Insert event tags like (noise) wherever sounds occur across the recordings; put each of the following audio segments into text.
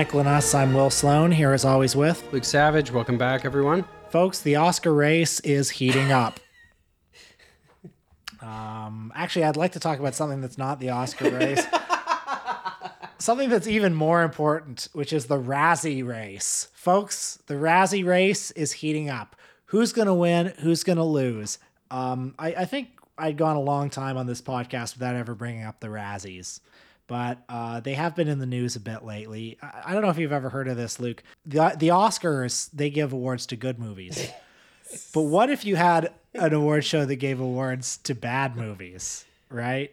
Michael and Us. I'm Will Sloan, here as always with. Luke Savage, welcome back, everyone. Folks, the Oscar race is heating up. um, actually, I'd like to talk about something that's not the Oscar race. (laughs) something that's even more important, which is the Razzie race. Folks, the Razzie race is heating up. Who's going to win? Who's going to lose? Um, I, I think I'd gone a long time on this podcast without ever bringing up the Razzies but uh, they have been in the news a bit lately. I, I, don't know if you've ever heard of this, Luke. The the Oscars they give awards to good movies, (laughs) but what if you had an award show that gave awards to bad movies? Right?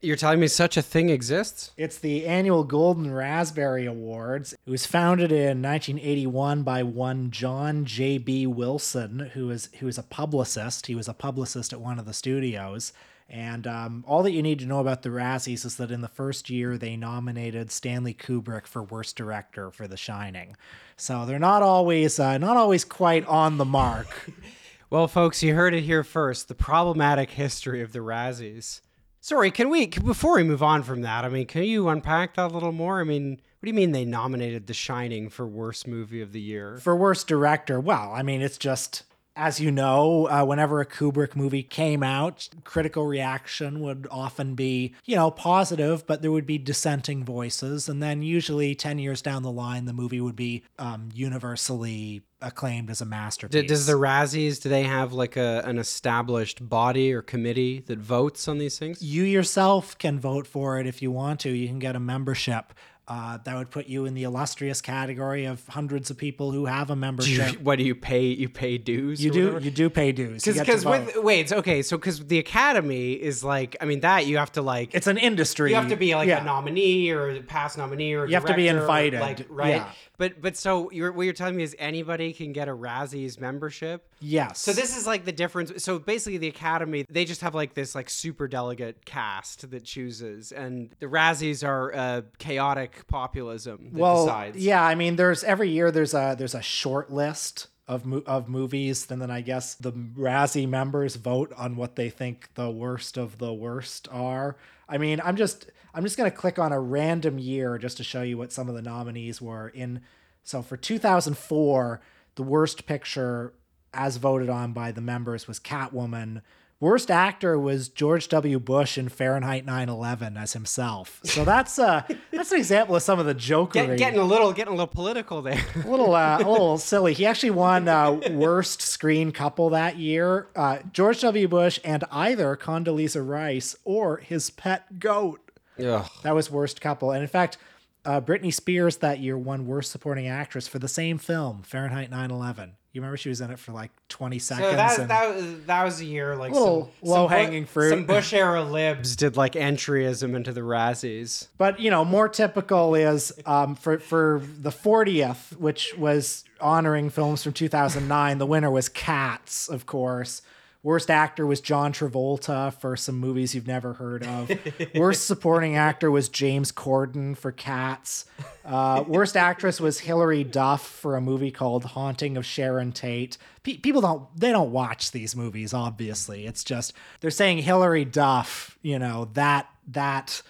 You're telling me such a thing exists? It's the annual Golden Raspberry Awards. It was founded in 1981 by one John J.B. Wilson, who is who is a publicist. He was a publicist at one of the studios and um, all that you need to know about the Razzies is that in the first year they nominated Stanley Kubrick for Worst Director for The Shining. So they're not always uh, not always quite on the mark. (laughs) well, folks, you heard it here first. The problematic history of the Razzies. Sorry, can we before we move on from that? I mean, can you unpack that a little more? I mean, what do you mean they nominated The Shining for worst movie of the year? For worst director? Well, I mean, it's just as you know, uh, whenever a Kubrick movie came out, critical reaction would often be, you know, positive, but there would be dissenting voices. And then usually 10 years down the line, the movie would be um, universally acclaimed as a masterpiece. Does the Razzies, do they have like a, an established body or committee that votes on these things? You yourself can vote for it if you want to. You can get a membership. Uh, that would put you in the illustrious category of hundreds of people who have a membership. You, (laughs) what do you pay? You pay dues. You do. Whatever? You do pay dues. Because with wait, okay, so because the Academy is like, I mean, that you have to like. It's an industry. You have to be like yeah. a nominee or a past nominee or. You have to be invited, like right. Yeah. But but so you're, what you're telling me is anybody can get a Razzies membership. Yes. So this is like the difference. So basically, the Academy they just have like this like super delegate cast that chooses, and the Razzies are uh, chaotic populism that well, decides. Yeah, I mean, there's every year there's a there's a short list of mo- of movies, and then I guess the Razzie members vote on what they think the worst of the worst are. I mean, I'm just I'm just gonna click on a random year just to show you what some of the nominees were in. So for 2004, the worst picture as voted on by the members was Catwoman. Worst actor was George W. Bush in Fahrenheit 9/11 as himself. So that's uh (laughs) that's an example of some of the jokery. Get, getting a little getting a little political there. a little uh, a little (laughs) silly. He actually won uh, worst screen couple that year. Uh, George W. Bush and either Condoleezza Rice or his pet goat. Ugh. That was worst couple. And in fact, uh, Britney Spears that year won worst supporting actress for the same film, Fahrenheit 9/11. You remember she was in it for like 20 seconds. So that, that, was, that was a year like some, low hanging fruit. Some Bush era libs did like entryism into the Razzies. But you know, more typical is um, for for the 40th, which was honoring films from 2009. the winner was Cats, of course. Worst actor was John Travolta for some movies you've never heard of. (laughs) worst supporting actor was James Corden for Cats. Uh, worst actress was Hilary Duff for a movie called Haunting of Sharon Tate. People don't they don't watch these movies. Obviously, it's just they're saying Hilary Duff. You know that that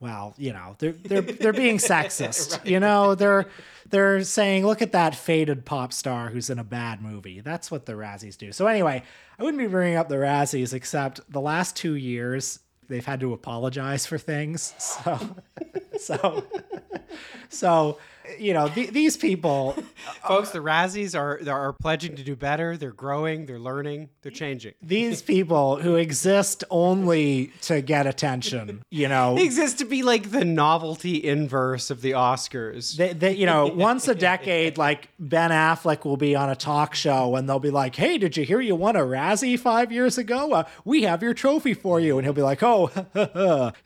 well, you know, they're they're they're being (laughs) sexist. right. You know, they're they're saying, look at that faded pop star who's in a bad movie. That's what the Razzies do. So anyway, I wouldn't be bringing up the Razzies except the last two years they've had to apologize for things. So (laughs) so so you know th- these people (laughs) folks the razzies are are pledging to do better. They're growing. They're learning. They're changing. These (laughs) people who exist only to get attention you know. They exist to be like the novelty inverse of the oscars. They, they you know (laughs) once a decade like ben affleck will be on a talk show and they'll be like hey did you hear you won a razzie five years ago? Uh, we have your trophy for you. And he'll be like oh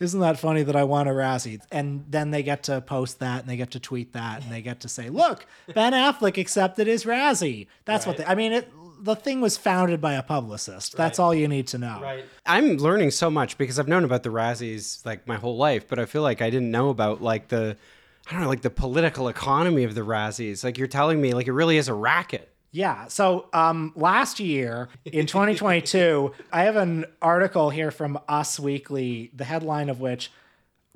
isn't that funny that i won a razzie? And then they get to post that and they get to tweet that that and they get to say, "Look, Ben Affleck accepted his Razzie." That's right. what they, I mean. It the thing was founded by a publicist. That's all you need to know. Right. I'm learning so much because I've known about the Razzies like my whole life, but I feel like I didn't know about like the I don't know, like the political economy of the Razzies. Like you're telling me like it really is a racket. Yeah. So um, last year in 2022, (laughs) I have an article here from Us Weekly, the headline of which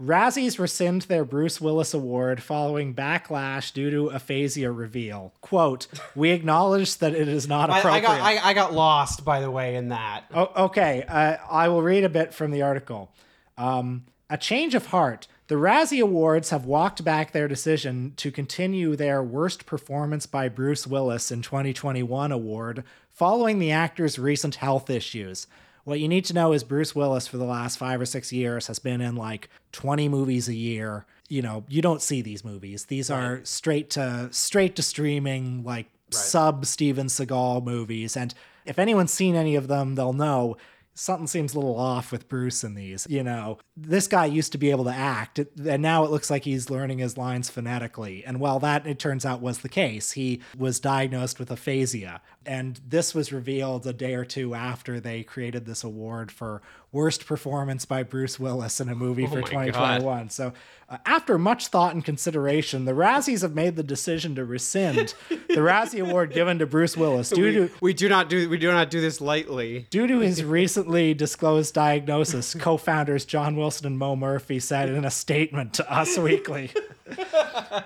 Razzies rescind their Bruce Willis Award following backlash due to aphasia reveal. Quote, we acknowledge that it is not I, appropriate. I got I, I got lost by the way in that. Oh, okay, uh, I will read a bit from the article. Um, a change of heart. The Razzie Awards have walked back their decision to continue their Worst Performance by Bruce Willis in 2021 award following the actor's recent health issues. What you need to know is Bruce Willis for the last five or six years has been in like 20 movies a year. You know, you don't see these movies. These are straight to straight to streaming, like sub Steven Seagal movies. And if anyone's seen any of them, they'll know something seems a little off with Bruce in these. You know, this guy used to be able to act, and now it looks like he's learning his lines phonetically. And while that, it turns out, was the case, he was diagnosed with aphasia. And this was revealed a day or two after they created this award for worst performance by Bruce Willis in a movie for my God. 2021. So, uh, after much thought and consideration, the Razzies have made the decision to rescind (laughs) the Razzie Award given to Bruce Willis due We, to we do not do we do not do this lightly. Due to his recently disclosed diagnosis, co founders John Wilson and Mo Murphy said in a statement to Us Weekly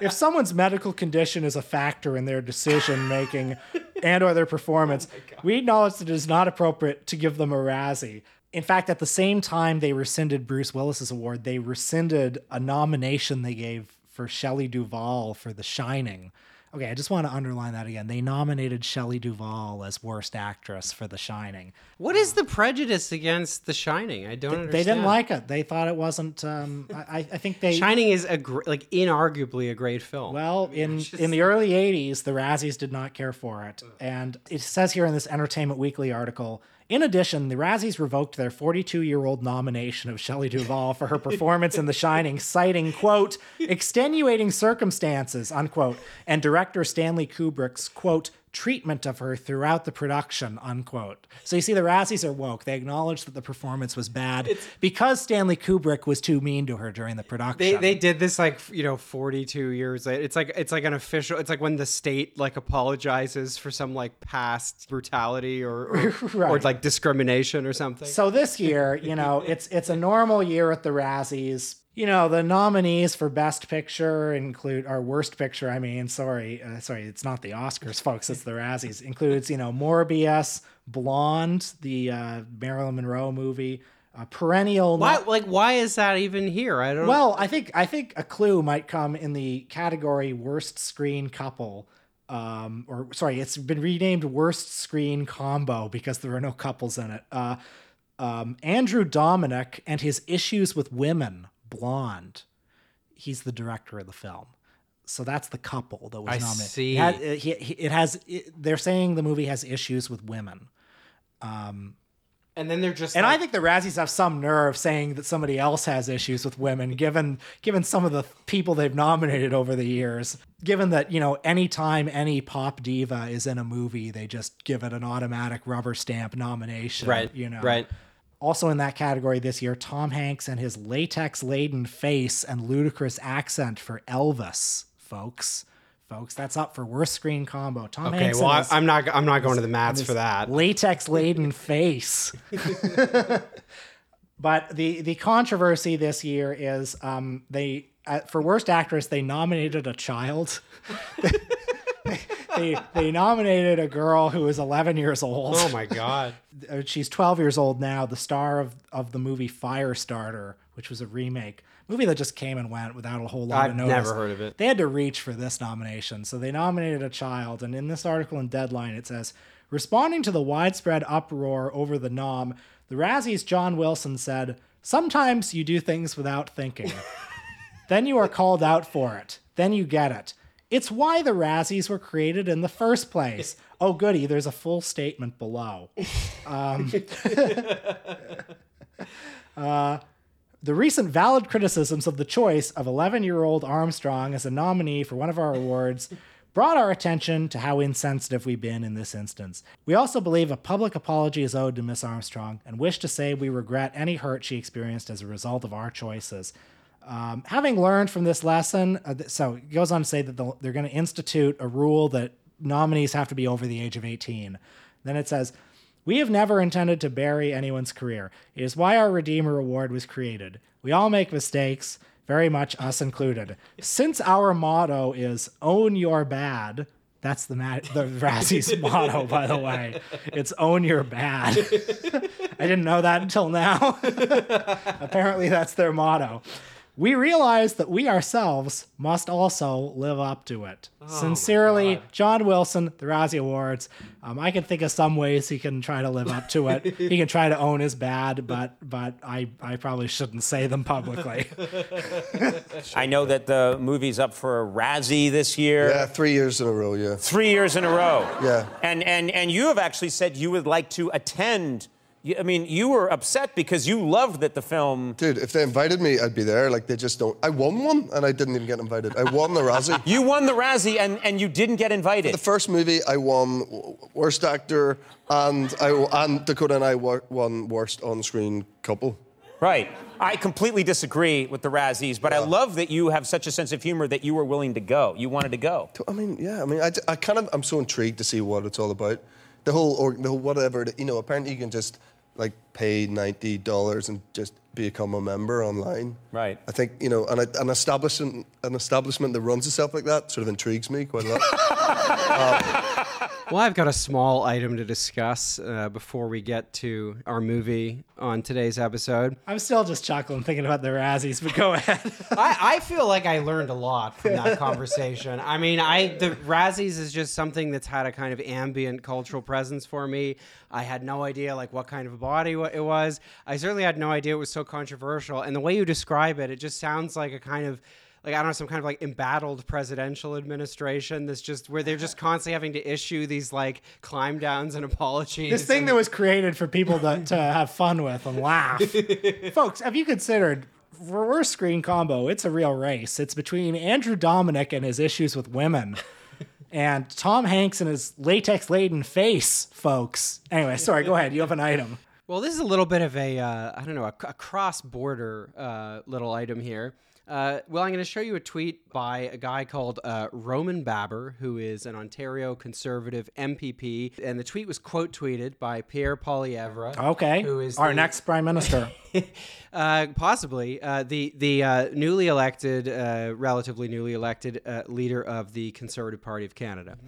if someone's medical condition is a factor in their decision making and or their performance, we acknowledge that it is not appropriate to give them a Razzie. In fact, at the same time they rescinded Bruce Willis's award, they rescinded a nomination they gave for Shelley Duvall for The Shining. Okay, I just want to underline that again. They nominated Shelley Duvall as worst actress for The Shining. What is the prejudice against The Shining? I don't understand. They didn't like it. They thought it wasn't. Um, I, I think they. Shining is a gr- like inarguably a great film. Well, in in the early '80s, the Razzies did not care for it, and it says here in this Entertainment Weekly article. In addition, the Razzies revoked their 42-year-old nomination of Shelley Duvall for her performance in The Shining, citing quote extenuating circumstances unquote, and director Stanley Kubrick's quote treatment of her throughout the production unquote. So you see, the Razzies are woke. They acknowledge that the performance was bad because Stanley Kubrick was too mean to her during the production. they they did this like you know 42 years later. It's like it's like an official. It's like when the state like apologizes for some like past brutality or or, (laughs) or like discrimination or something. So this year, you know, it's it's a normal year at the Razzies. You know, the nominees for Best Picture include our Worst Picture. I mean, sorry, uh, sorry, it's not the Oscars, folks. It's the Razzies. Includes you know Morbius, Blonde, the uh, Marilyn Monroe movie, uh, perennial. why like why is that even here? I don't. Well, I think I think a clue might come in the category worst screen couple. Um, or sorry, it's been renamed worst screen combo because there are no couples in it. Uh, um, Andrew Dominik and his issues with women, blonde. He's the director of the film. So that's the couple that was I nominated. see. It, had- it- he- he- it has. It, they're saying the movie has issues with women. Um, and then they're just And like, I think the Razzies have some nerve saying that somebody else has issues with women, given given some of the people they've nominated over the years. Given that you know, anytime any pop diva is in a movie, they just give it an automatic rubber stamp nomination. right. You know. right. Also in that category this year, Tom Hanks and his latex-laden face and ludicrous accent for Elvis, folks. Folks, that's up for worst screen combo. Tom Okay. Hanks Okay, Well, his- I'm not. I'm not going to the mats for that. latex laden (laughs) face. but the the controversy this year is um, they uh, for worst actress they nominated a child. (laughs) (laughs) they they nominated a girl who is 11 years old. Oh my god. (laughs) Uh, She's 12 years old now. The star of of the movie Firestarter, which was a remake movie that just came and went without a whole lot I've of notice. I've never heard of it. They had to reach for this nomination, so they nominated a child. And in this article in Deadline, it says, responding to the widespread uproar over the nom, the Razzies' John Wilson said, "Sometimes you do things without thinking. (laughs) then you are called out for it. Then you get it." It's why the Razzies were created in the first place. (laughs) Oh, goody, there's a full statement below. Um, (laughs) uh, the recent valid criticisms of the choice of 11 year old Armstrong as a nominee for one of our awards brought our attention to how insensitive we've been in this instance. We also believe a public apology is owed to Miss Armstrong and wish to say we regret any hurt she experienced as a result of our choices. Um, having learned from this lesson, uh, th- so it goes on to say that they'll- they're going to institute a rule that nominees have to be over the age of 18. Then it says, We have never intended to bury anyone's career. It is why our Redeemer Award was created. We all make mistakes, very much us included. Since our motto is own your bad, that's the ma- the (laughs) Razzie's motto, by the way. It's own your bad. (laughs) I didn't know that until now. (laughs) Apparently, that's their motto. We realize that we ourselves must also live up to it. Sincerely, John Wilson, the Razzie Awards. Um, I can think of some ways he can try to live up to it. he can try to own his bad, but but I, I probably shouldn't say them publicly. (laughs) I know that the movie's up for a Razzie this year. Yeah, three years in a row, yeah. Three years in a row. Yeah. And and and you have actually said you would like to attend. You- I mean, you were upset because you loved that the film. Dude, if they invited me, I'd be there. Like, they just don't. I won one, and I didn't even get invited. I won the Razzie. (laughs) You won the Razzie and, and you didn't get invited. The first movie, I won Worst Actor, and I and Dakota and I won Worst On-Screen Couple. Right. I completely disagree with the Razzies, but I love that you have such a sense of humor that you were willing to go. You wanted to go. I mean, yeah. I mean, I, I kind of I'm so intrigued to see what it's all about. The whole or the whole whatever. You know, apparently you can just like pay ninety dollars and just become a member online. Right. I think you know, and a, an establishment an establishment that runs itself like that sort of intrigues me quite a lot. (laughs) Well, I've got a small item to discuss uh, before we get to our movie on today's episode. I'm still just chuckling thinking about the Razzies, but go ahead. I, I feel like I learned a lot from that conversation. I mean, I the Razzies is just something that's had a kind of ambient cultural presence for me. I had no idea like what kind of a body it was. I certainly had no idea it was so controversial. And the way you describe it, it just sounds like a kind of like I don't know, some kind of like embattled presidential administration that's just where they're just constantly having to issue these like climb downs and apologies. this thing that was created for people to, to have fun with and laugh. (laughs) Folks, have you considered worst screen combo, it's a real race. It's between Andrew Dominik and his issues with women. (laughs) And Tom Hanks and his latex laden face, folks. Anyway, sorry, go ahead. You have an item. Well, this is a little bit of a, uh, I don't know, a, a cross-border uh, little item here. Uh, well, I'm going to show you a tweet by a guy called uh, Roman Baber, who is an Ontario Conservative MPP, and the tweet was quote tweeted by Pierre Poilievre. Okay. Who is our the- next prime minister? (laughs) uh, possibly uh, the the uh, newly elected, uh, relatively newly elected uh, leader of the Conservative Party of Canada.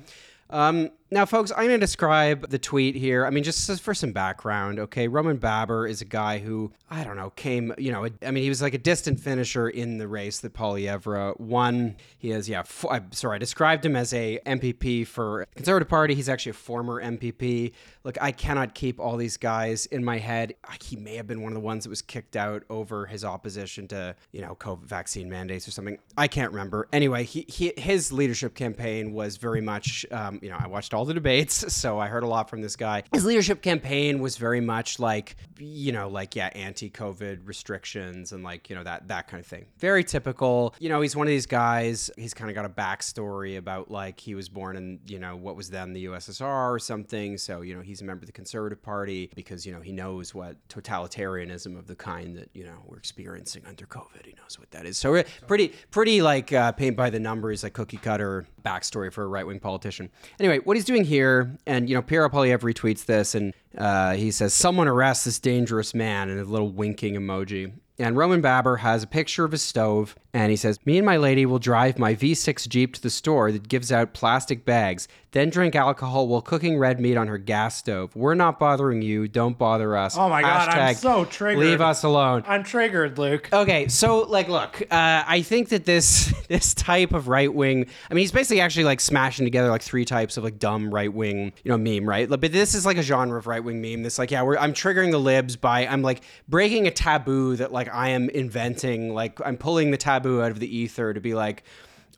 Um, now, folks, I'm going to describe the tweet here. I mean, just for some background, okay? Roman Baber is a guy who, I don't know, came, you know, I mean, he was like a distant finisher in the race that Poilievre won. He is, yeah, f- I'm sorry, I described him as a MPP for Conservative Party. He's actually a former MPP. Look, I cannot keep all these guys in my head. He may have been one of the ones that was kicked out over his opposition to, you know, COVID vaccine mandates or something. I can't remember. Anyway, he, he his leadership campaign was very much, um, you know, I watched all the debates, (laughs) so I heard a lot from this guy. His leadership campaign was very much like, you know, like yeah, anti-COVID restrictions and like you know that that kind of thing. Very typical. You know, he's one of these guys. He's kind of got a backstory about like he was born in you know what was then the USSR or something. So you know he's a member of the Conservative Party because you know he knows what totalitarianism of the kind that you know we're experiencing under COVID. He knows what that is. So pretty pretty like uh, paint by the numbers, like cookie cutter backstory for a right wing politician. Anyway, what he's doing here, and you know Pierre Poilievre retweets this, and uh, he says, "Someone arrest this dangerous man," and a little winking emoji. And Roman Baber has a picture of his stove, and he says, Me and my lady will drive my V6 Jeep to the store that gives out plastic bags, then drink alcohol while cooking red meat on her gas stove. We're not bothering you. Don't bother us. Oh my God, I'm so triggered. Leave us alone. I'm triggered, Luke. Okay, so like, look, uh, I think that this (laughs) this type of right wing. I mean, he's basically actually like smashing together like three types of like dumb right wing, you know, meme, right? But this is like a genre of right wing meme. This like, yeah, we're, I'm triggering the libs by I'm like breaking a taboo that like I am inventing. Like I'm pulling the taboo out of the ether to be like.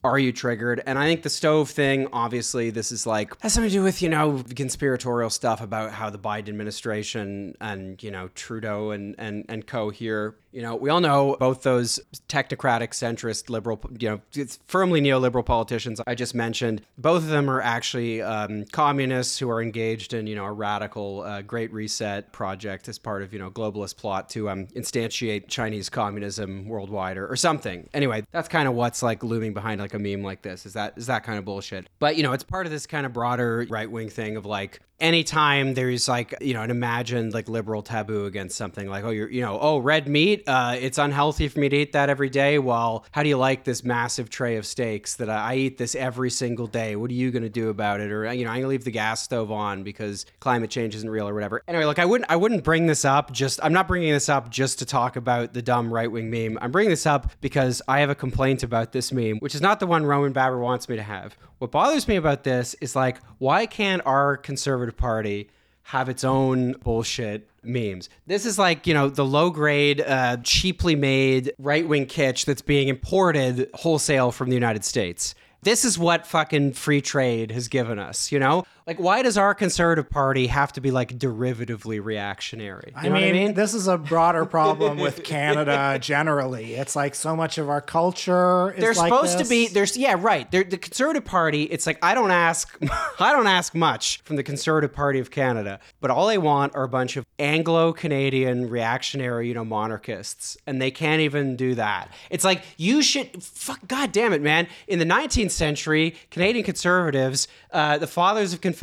Are you triggered? And I think the stove thing, obviously, this is like has something to do with you know conspiratorial stuff about how the Biden administration and you know Trudeau and and and co here. You know, we all know both those technocratic, centrist, liberal, you know, it's firmly neoliberal politicians I just mentioned. Both of them are actually um, communists who are engaged in, you know, a radical uh, Great Reset project as part of, you know, globalist plot to um, instantiate Chinese communism worldwide or, or something. Anyway, that's kind of what's like looming behind like a meme like this. Is that is that kind of bullshit? But you know, it's part of this kind of broader right wing thing of like anytime there's like you know an imagined like liberal taboo against something like oh you're you know oh red meat uh, it's unhealthy for me to eat that every day. Well how do you like this massive tray of steaks that I, I eat this every single day? What are you going to do about it? Or you know i'm going to leave the gas stove on because climate change isn't real or whatever. Anyway look i wouldn't i wouldn't bring this up just i'm not bringing this up just to talk about the dumb right-wing meme. I'm bringing this up because i have a complaint about this meme which is not the one roman baber wants me to have. What bothers me about this is like why can't our conservative Party have its own bullshit memes. This is like, you know, the low grade, uh, cheaply made right wing kitsch that's being imported wholesale from the United States. This is what fucking free trade has given us, you know? Like, why does our conservative party have to be like derivatively reactionary? You I mean, I mean, this is a broader problem (laughs) with Canada generally. It's like so much of our culture. Is They're like supposed this. to be. There's yeah, right. They're, the Conservative Party. It's like I don't ask, (laughs) I don't ask much from the Conservative Party of Canada, but all they want are a bunch of Anglo-Canadian reactionary, you know, monarchists, and they can't even do that. It's like you should. Fuck, God damn it, man! In the 19th century, Canadian conservatives, uh, the fathers of Confederation,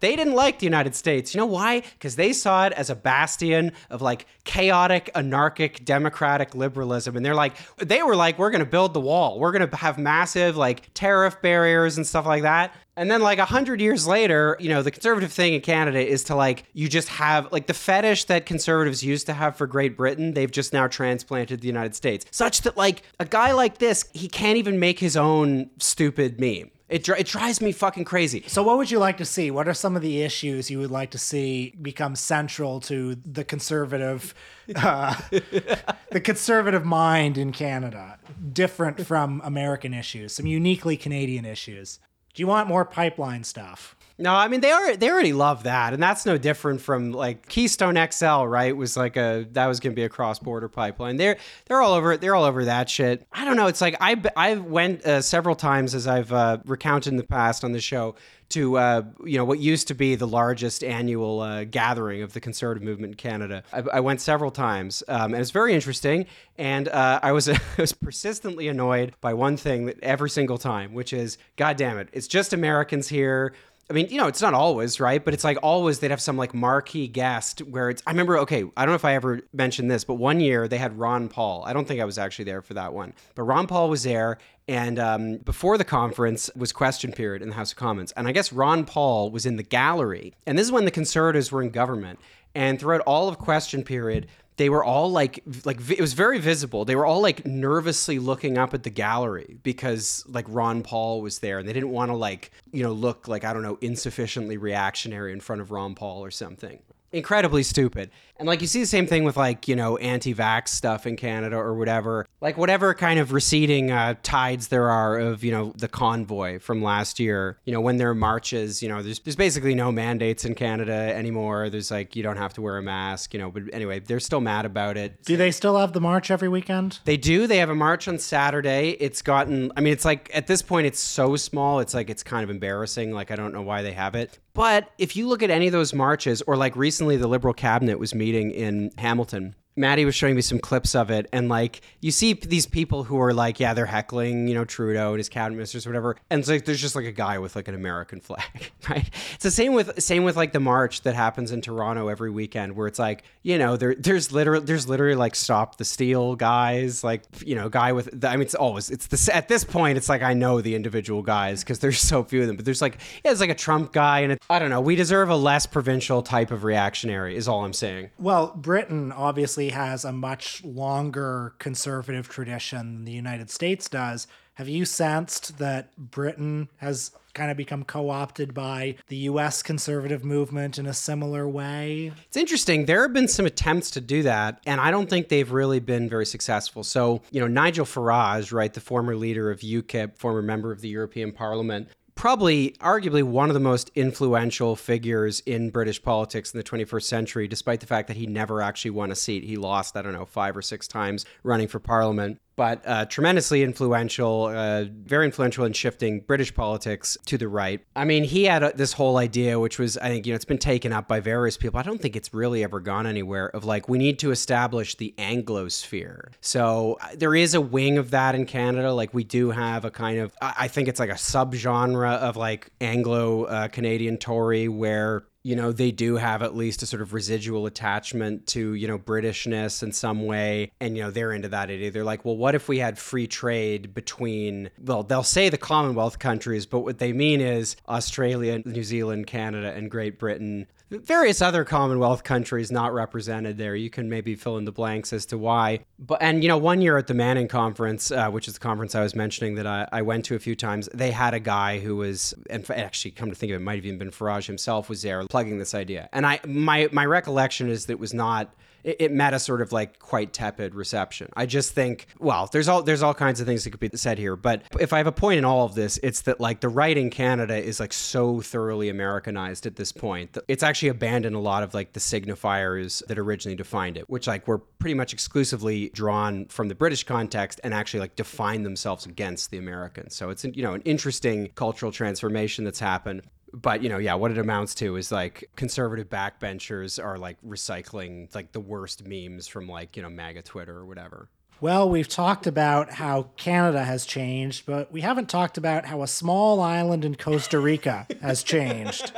they didn't like the United States. You know why? Because they saw it as a bastion of like chaotic, anarchic, democratic liberalism. And they're like, they were like, we're going to build the wall. We're going to have massive like tariff barriers and stuff like that. And then, like a hundred years later, you know, the conservative thing in Canada is to like, you just have like the fetish that conservatives used to have for Great Britain, they've just now transplanted the United States. Such that, like, a guy like this, he can't even make his own stupid meme. It, dri- it drives me fucking crazy. So, what would you like to see? What are some of the issues you would like to see become central to the conservative, uh, (laughs) the conservative mind in Canada, different from American issues, some uniquely Canadian issues? Do you want more pipeline stuff? No, I mean they are they already love that, and that's no different from like Keystone XL, right? Was like a that was going to be a cross border pipeline. They're they're all over they're all over that shit. I don't know. It's like I I went uh, several times as I've uh, recounted in the past on the show to uh, you know what used to be the largest annual uh, gathering of the conservative movement in Canada. I, I went several times, um, and it's very interesting. And uh, I was (laughs) I was persistently annoyed by one thing that every single time, which is, God damn it, it's just Americans here. I mean, you know, it's not always, right? But it's like always they'd have some like marquee guest where it's. I remember, okay, I don't know if I ever mentioned this, but one year they had Ron Paul. I don't think I was actually there for that one, but Ron Paul was there. And um, before the conference was question period in the House of Commons. And I guess Ron Paul was in the gallery. And this is when the conservatives were in government. And throughout all of question period, they were all like like it was very visible. They were all like nervously looking up at the gallery because like ron paul was there and they didn't want to like you know look like i don't know insufficiently reactionary in front of ron paul or something incredibly stupid. And like you see the same thing with like, you know, anti-vax stuff in Canada or whatever. Like whatever kind of receding uh, tides there are of, you know, the convoy from last year, you know, when there are marches, you know, there's there's basically no mandates in Canada anymore. There's like you don't have to wear a mask, you know, but anyway, they're still mad about it. Do they still have the march every weekend? They do. They have a march on Saturday. It's gotten I mean, it's like at this point it's so small, it's like it's kind of embarrassing. Like I don't know why they have it. But if you look at any of those marches or like recently the liberal cabinet was meeting in Hamilton Maddie was showing me some clips of it, and like you see these people who are like, yeah, they're heckling, you know, Trudeau and his cabinet ministers, or whatever, and it's like there's just like a guy with like an American flag, (laughs) right? It's the same with same with like the march that happens in Toronto every weekend, where it's like, you know, there there's literally there's literally like stop the steal guys, like you know, guy with the, I mean, it's always it's the at this point it's like I know the individual guys because there's so few of them, but there's like yeah, it's like a Trump guy, and it, I don't know, we deserve a less provincial type of reactionary, is all I'm saying. Well, Britain obviously has a much longer conservative tradition than the United States does. Have you sensed that Britain has kind of become co opted by the US conservative movement in a similar way? It's interesting. There have been some attempts to do that, and I don't think they've really been very successful. So, you know, Nigel Farage, right, the former leader of UKIP, former member of the European Parliament, probably arguably one of the most influential figures in British politics in the 21st century, despite the fact that he never actually won a seat. He lost, I don't know, five or six times running for parliament. But uh, tremendously influential, uh, very influential in shifting British politics to the right. I mean, he had uh, this whole idea, which was, I think, you know, it's been taken up by various people. I don't think it's really ever gone anywhere of like, we need to establish the Anglosphere. So uh, there is a wing of that in Canada. Like, we do have a kind of, I I think it's like a subgenre of like Anglo uh, Canadian Tory where you know they do have at least a sort of residual attachment to you know britishness in some way. And you know they're into that idea. They're like well what if we had free trade between well they'll say the commonwealth countries but what they mean is australia new zealand canada and great britain various other commonwealth countries not represented there. You can maybe fill in the blanks as to why. But and you know one year at the manning conference uh, which is the conference i was mentioning that I, I went to a few times they had a guy who was and actually come to think of it might have even been farage himself was there plugging this idea. And i my my recollection is that it was not it, it met a sort of like quite tepid reception. I just think, well, there's all there's all kinds of things that could be said here, but if I have a point in all of this, it's that like the right in Canada is like so thoroughly Americanized at this point that it's actually abandoned a lot of like the signifiers that originally defined it, which like were pretty much exclusively drawn from the British context and actually like define themselves against the Americans. So it's you know an interesting cultural transformation that's happened but you know yeah what it amounts to is like conservative backbenchers are like recycling like the worst memes from like you know maga twitter or whatever Well, we've talked about how Canada has changed, but we haven't talked about how a small island in Costa Rica has changed.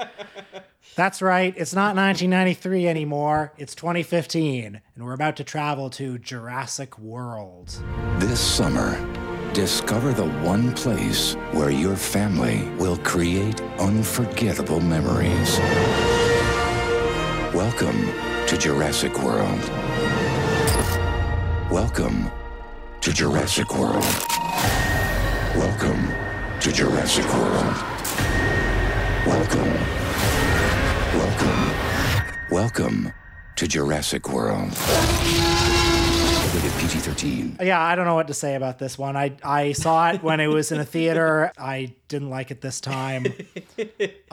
That's right, it's not 1993 anymore, it's 2015, and we're about to travel to Jurassic World. This summer, discover the one place where your family will create unforgettable memories. Welcome to Jurassic World. Welcome to Jurassic World. Welcome to Jurassic World. Welcome. Welcome. Welcome to Jurassic World. Rated PG 13. Yeah, I don't know what to say about this one. I, I saw it when it was in a theater. I didn't like it this time.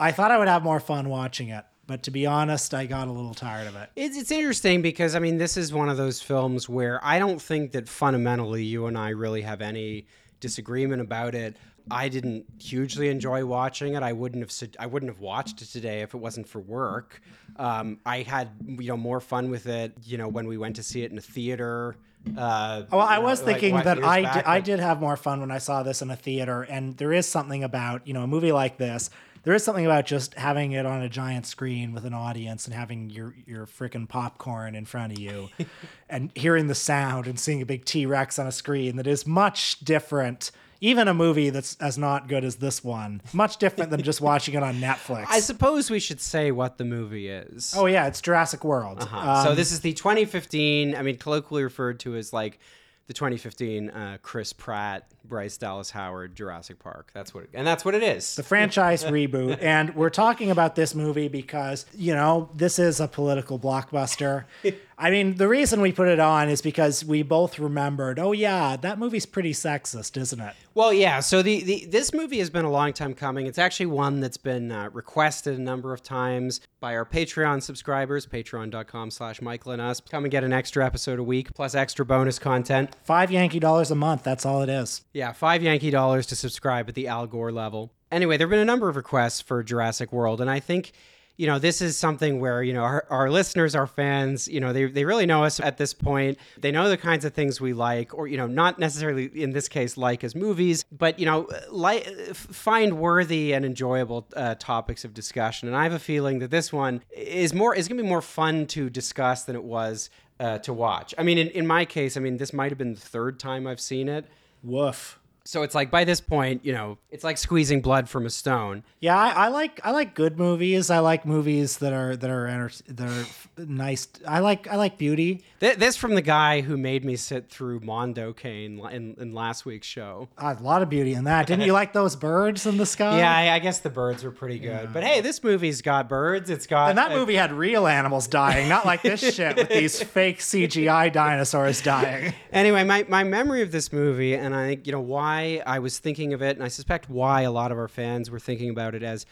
I thought I would have more fun watching it, but to be honest, I got a little tired of it. it's, it's interesting because i mean this is one of those films where i don't think that fundamentally you and i really have any disagreement about it i didn't hugely enjoy watching it i wouldn't have i wouldn't have watched it today if it wasn't for work um, i had you know more fun with it you know when we went to see it in a theater uh, Well, I you know, was like, thinking that I, I did have more fun when I saw this in a theater, and there is something about you know a movie like this. There is something about just having it on a giant screen with an audience and having your your freaking popcorn in front of you, (laughs) and hearing the sound and seeing a big T Rex on a screen that is much different. Even a movie that's as not good as this one, much different than just watching it on (laughs) Netflix. I suppose we should say what the movie is. oh yeah, it's Jurassic World. Uh-huh. so Um, this is the 2015. I mean, colloquially referred to as like the 2015 uh, Chris Pratt, Bryce Dallas Howard, Jurassic Park. That's what, it, and that's what it is. the franchise (laughs) reboot. And we're talking about this movie because, you know, this is a political blockbuster. (laughs) I mean, the reason we put it on is because we both remembered, oh, yeah, that movie's pretty sexist, isn't it? Well, yeah. So the, the this movie has been a long time coming. It's actually one that's been uh, requested a number of times by our Patreon subscribers, patreon.com slash Michael and us. Come and get an extra episode a week, plus extra bonus content. Five Yankee dollars a month. That's all it is. Yeah, five Yankee dollars to subscribe at the Al Gore level. Anyway, there have been a number of requests for Jurassic World, and I think, you know, this is something where, you know, our, our listeners, our fans, you know, they, they really know us at this point. They know the kinds of things we like, or, you know, not necessarily in this case like as movies, but, you know, like, find worthy and enjoyable uh, topics of discussion. And I have a feeling that this one is more, is going to be more fun to discuss than it was uh, to watch. I mean, in, in my case, I mean, this might have been the third time I've seen it. Woof. So it's like by this point, you know, it's like squeezing blood from a stone. Yeah, I, I like I like good movies. I like movies that are that are enter- that are nice. I like I like beauty. Th- This from the guy who made me sit through Mondo Cane in, in last week's show. A lot of beauty in that. Didn't you like those birds in the sky? Yeah, I, I guess the birds were pretty good. But hey, this movie's got birds. It's got And that uh, movie had real animals dying, not like this shit with these (laughs) fake CGI dinosaurs dying. Anyway, my, my memory of this movie, and I think, you know, why I was thinking of it, and I suspect why a lot of our fans were thinking about it as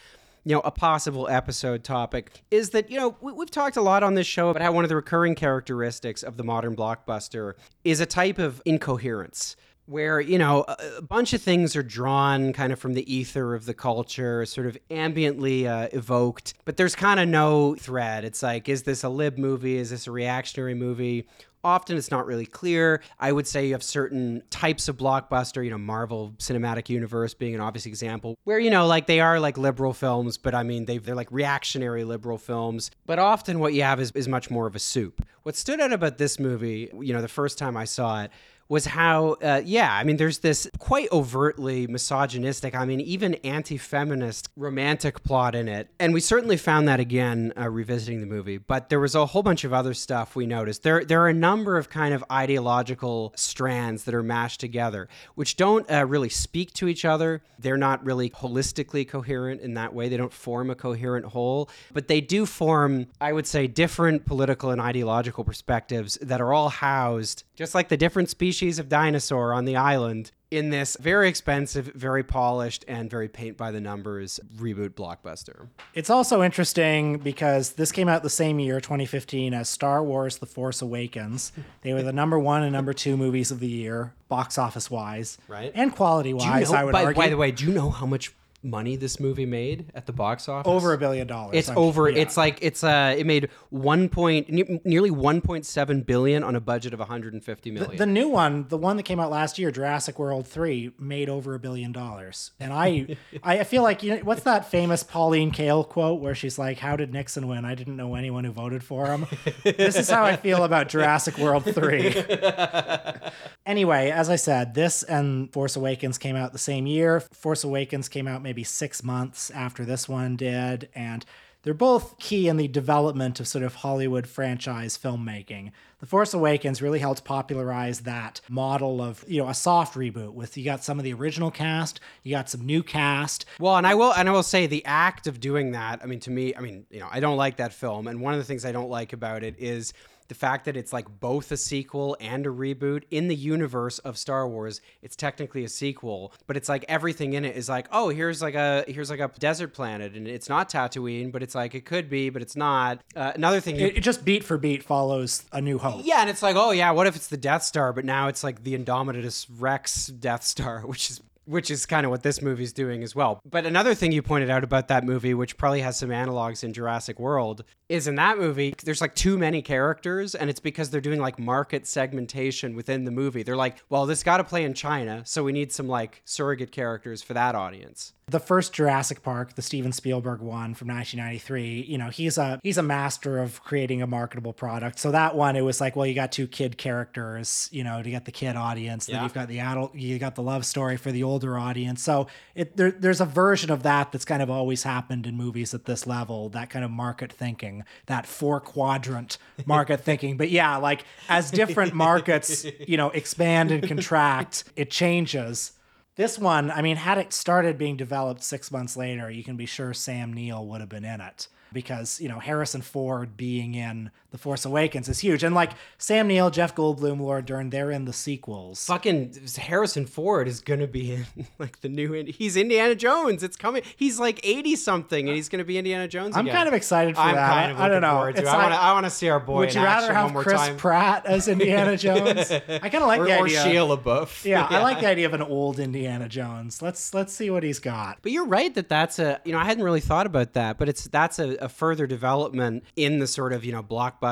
you know, a possible episode topic is that, you know, we, we've talked a lot on this show about how one of the recurring characteristics of the modern blockbuster is a type of incoherence where you know a, a bunch of things are drawn kind of from the ether of the culture sort of ambiently uh, evoked but there's kind of no thread. It's like is this a lib movie? Is this a reactionary movie often it's not really clear. I would say you have certain types of blockbuster you know marvel cinematic universe being an obvious example where you know like they are like liberal films but i mean they, they're like reactionary liberal films. But often what you have is, is much more of a soup. What stood out about this movie you know the first time i saw it was how, uh, yeah, I mean, there's this quite overtly misogynistic, I mean, even anti feminist romantic plot in it. And we certainly found that again uh, revisiting the movie. But there was a whole bunch of other stuff we noticed. There, there are a number of kind of ideological strands that are mashed together, which don't uh, really speak to each other. They're not really holistically coherent in that way. They don't form a coherent whole, but they do form, I would say, different political and ideological perspectives that are all housed, just like the different species of dinosaur on the island in this very expensive, very polished, and very paint by the numbers reboot blockbuster. It's also interesting because this came out the same year, 2015, as Star Wars The Force Awakens. They were the number one and number two movies of the year, box office wise. Right. And quality wise, know, I would by, argue. by the way, do you know how much money this movie made at the box office? over a billion dollars. It's I'm- over. yeah. It's like it's uh, it made one point ne- nearly one point seven billion on a budget of one hundred and fifty million. The new one, the one that came out last year, Jurassic World 3, made over a billion dollars. And I (laughs) I feel like, you know, what's that famous Pauline Kael quote where she's like, How did Nixon win? I didn't know anyone who voted for him. this is how I feel about Jurassic World 3. (laughs) anyway, as I said, this and Force Awakens came out the same year. Force Awakens came out maybe six months after this one did. And they're both key in the development of sort of Hollywood franchise filmmaking. The Force Awakens really helped popularize that model of, you know, a soft reboot with you got some of the original cast, you got some new cast. Well, and I will, and I will say the act of doing that. I mean, to me, I mean, you know, I don't like that film, and one of the things I don't like about it is the fact that it's like both a sequel and a reboot in the universe of Star Wars. It's technically a sequel, but it's like everything in it is like, oh, here's like a here's like a desert planet, and it's not Tatooine, but it's like it could be, but it's not. Uh, another thing, It, it just beat for beat follows A New Hope. yeah, and it's like, oh yeah, what if it's the Death Star, but now it's like the Indominus Rex Death Star, (laughs) which is which is kind of what this movie's doing as well. But another thing you pointed out about that movie, which probably has some analogs in Jurassic World, is in that movie there's like too many characters, and it's because they're doing like market segmentation within the movie. They're like, well, this got to play in China, so we need some like surrogate characters for that audience. the first Jurassic Park, the Steven Spielberg one from 1993, you know, he's a he's a master of creating a marketable product. So that one, it was like, well, you got two kid characters, you know, to get the kid audience. Yeah. Then you've got the adult, you got the love story for the older audience. So it there, there's a version of that that's kind of always happened in movies at this level. That kind of market thinking, that four quadrant market (laughs) thinking. But yeah, like as different markets, you know, expand and contract, it changes. This one, I mean, had it started being developed six months later, you can be sure Sam Neill would have been in it because, you know, Harrison Ford being in The Force Awakens is huge. And like Sam Neill, Jeff Goldblum, Laura Dern, they're in the sequels. Fucking Harrison Ford is gonna be in (laughs) like the new. He's Indiana Jones. It's coming. He's like eighty something, and he's gonna be Indiana Jones. I'm again. kind of excited for I'm that. kind of I don't know. forward to It's. I want to. I want to see our boy. Would you rather have Chris time. Pratt as Indiana (laughs) Jones? I kind of like or, the or idea. Shia LaBeouf? (laughs) yeah, I like the idea of an old Indiana Jones. Let's let's see what he's got. But you're right that that's a you know I hadn't really thought about that, but it's that's a, a further development in the sort of you know blockbuster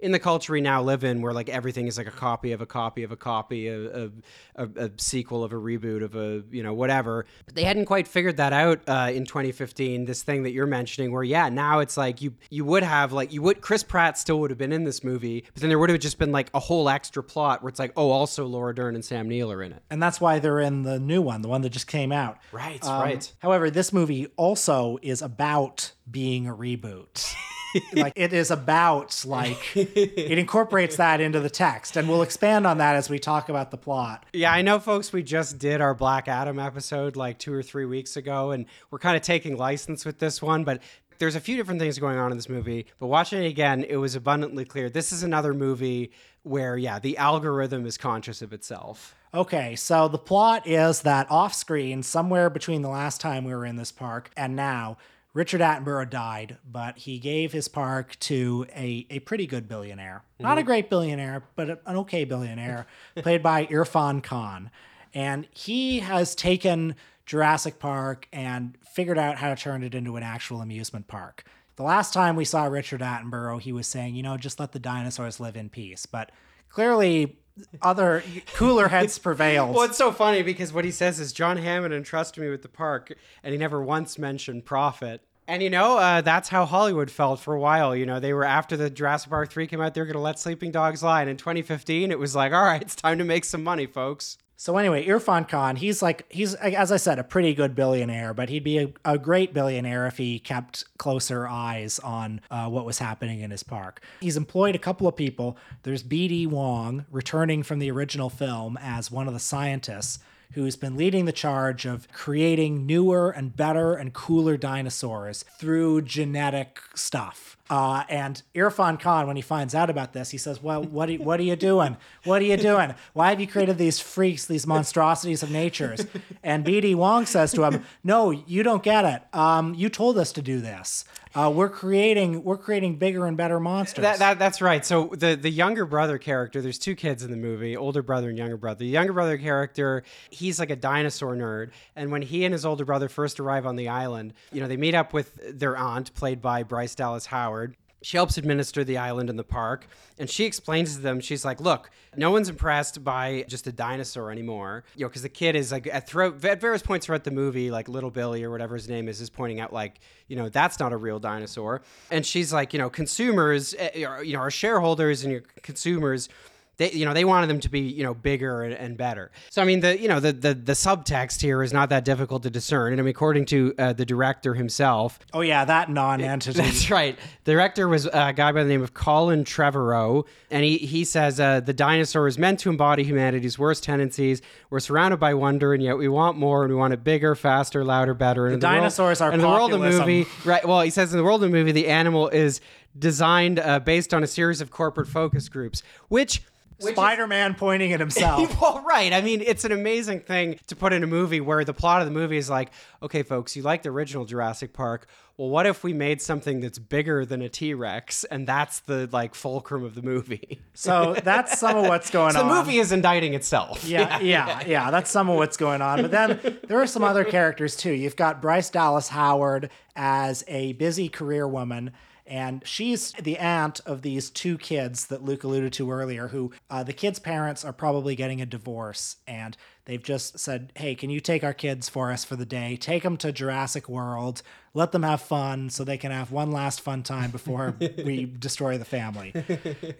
in the culture we now live in, where like everything is like a copy of a copy of a copy, a, a, a, a sequel of a reboot of a you know whatever. But they hadn't quite figured that out uh, in 2015. This thing that you're mentioning, where yeah, now it's like you you would have like you would Chris Pratt still would have been in this movie, but then there would have just been like a whole extra plot where it's like oh also Laura Dern and Sam Neill are in it. And that's why they're in the new one, the one that just came out. Right, Um, right. However, this movie also is about being a reboot. (laughs) like it is about like it incorporates that into the text and we'll expand on that as we talk about the plot. Yeah, I know, folks. We just did our Black Adam episode like two or three weeks ago, and we're kind of taking license with this one, but. There's a few different things going on in this movie, but watching it again, it was abundantly clear. This is another movie where, yeah, the algorithm is conscious of itself. Okay, so the plot is that off screen, somewhere between the last time we were in this park and now, Richard Attenborough died, but he gave his park to a, a pretty good billionaire. Not a mm-hmm. great billionaire, but an okay billionaire, (laughs) played by Irfan Khan. And he has taken Jurassic Park and figured out how to turn it into an actual amusement park. The last time we saw Richard Attenborough, he was saying, you know, just let the dinosaurs live in peace. But clearly, other cooler heads prevailed. Well, it's so funny because what he says is John Hammond entrusted me with the park, and he never once mentioned profit. And you know, uh, that's how Hollywood felt for a while. You know, they were after the Jurassic Park 3 came out, they were going to let sleeping dogs lie. And in 2015, it was like, all right, it's time to make some money, folks. So anyway, Irfan Khan, he's like he's as I said, a pretty good billionaire, but he'd be a, a great billionaire if he kept closer eyes on uh, what was happening in his park. He's employed a couple of people. There's B.D. Wong, returning from the original film as one of the scientists who's been leading the charge of creating newer and better and cooler dinosaurs through genetic stuff. Uh, and Irfan Khan, when he finds out about this, he says, "Well, what are, what are you doing? What are you doing? Why have you created these freaks, these monstrosities of natures?" And B.D. Wong says to him, "No, you don't get it. Um, you told us to do this. Uh, we're creating we're creating bigger and better monsters." That, that that's right. So the the younger brother character, there's two kids in the movie, older brother and younger brother. The younger brother character, he's like a dinosaur nerd, and when he and his older brother first arrive on the island, you know, they meet up with their aunt, played by Bryce Dallas Howard. She helps administer the island and the park, and she explains to them, she's like, "Look, no one's impressed by just a dinosaur anymore, you know, because the kid is like at throughout at various points throughout the movie, like little Billy or whatever his name is, is pointing out like, you know, that's not a real dinosaur, and she's like, you know, consumers, eh, you know, our shareholders and your consumers." They you know they wanted them to be you know bigger and, and better. So i mean the you know the, the the subtext here is not that difficult to discern. And i mean according to uh, the director himself oh yeah, that non-entity. (laughs) that's right. The director was a guy by the name of colin trevorrow. And he he says uh, the dinosaur is meant to embody humanity's worst tendencies. We're surrounded by wonder and yet we want more and we want it bigger faster louder better. And the dinosaurs are in the world of the movie right well he says in the world of the movie the animal is designed uh, based on a series of corporate focus groups which Spider-Man pointing at himself. (laughs) well, right. I mean, it's an amazing thing to put in a movie where the plot of the movie is like, okay, folks, you like the original Jurassic Park. Well, what if we made something that's bigger than a T Rex, and that's the like fulcrum of the movie? So that's some of (laughs) what's going So on. the movie is indicting itself. Yeah, yeah, (laughs) yeah, That's some of what's going on. But then there are some other characters too. You've got Bryce Dallas Howard as a busy career woman. And she's the aunt of these two kids that Luke alluded to earlier, who uh, the kids' parents are probably getting a divorce. And they've just said, hey, can you take our kids for us for the day? Take them to Jurassic World, let them have fun so they can have one last fun time before (laughs) we destroy the family.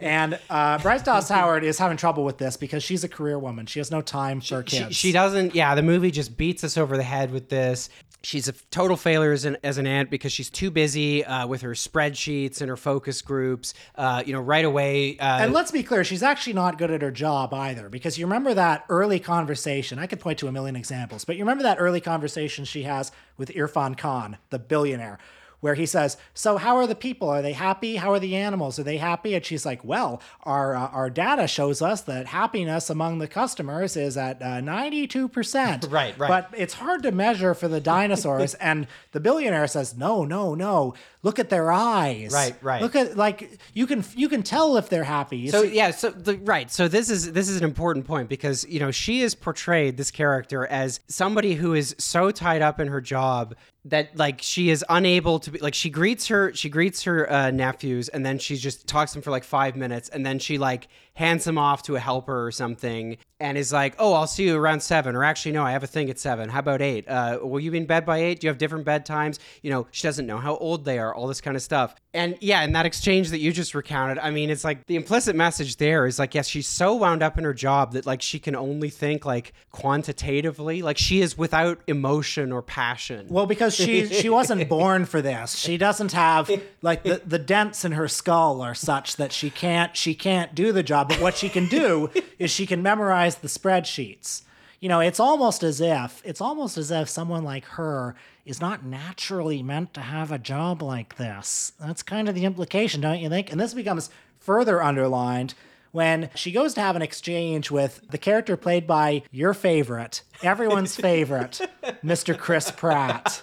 And uh, Bryce Dallas Howard is having trouble with this because she's a career woman. She has no time for She, kids. she doesn't. Yeah, the movie just beats us over the head with this. She's a total failure as an, as an aunt because she's too busy uh, with her spreadsheets and her focus groups. Uh, you know, right away. Uh, And let's be clear, she's actually not good at her job either, because you remember that early conversation. I could point to a million examples, but you remember that early conversation she has with Irfan Khan, the billionaire, where he says, "So how are the people? Are they happy? How are the animals? Are they happy?" And she's like, "Well, our uh, our data shows us that happiness among the customers is at ninety two percent. (laughs) Right, right. But it's hard to measure for the dinosaurs." (laughs) and the billionaire says, "No, no, no. Look at their eyes. Right, right. Look at like you can you can tell if they're happy. So yeah, so the, right. So this is this is an important point because you know she is portrayed this character as somebody who is so tied up in her job that like she is unable to be like she greets her she greets her uh, nephews and then she just talks to them for like five minutes and then she like hands them off to a helper or something and is like oh I'll see you around seven. Or actually no I have a thing at seven. How about eight? Uh, will you be in bed by eight? Do you have different bedtimes you know she doesn't know how old they are all this kind of stuff. And yeah in that exchange that you just recounted I mean it's like the implicit message there is like yes she's so wound up in her job that like she can only think like quantitatively. Like she is without emotion or passion. Well, because she she wasn't (laughs) born for this. She doesn't have like the, the dents in her skull are such that she can't she can't do the job. But what she can do (laughs) is she can memorize the spreadsheets. You know, it's almost as if it's almost as if someone like her is not naturally meant to have a job like this. That's kind of the implication, don't you think? And this becomes further underlined when she goes to have an exchange with the character played by your favorite, everyone's (laughs) favorite, Mr. Chris Pratt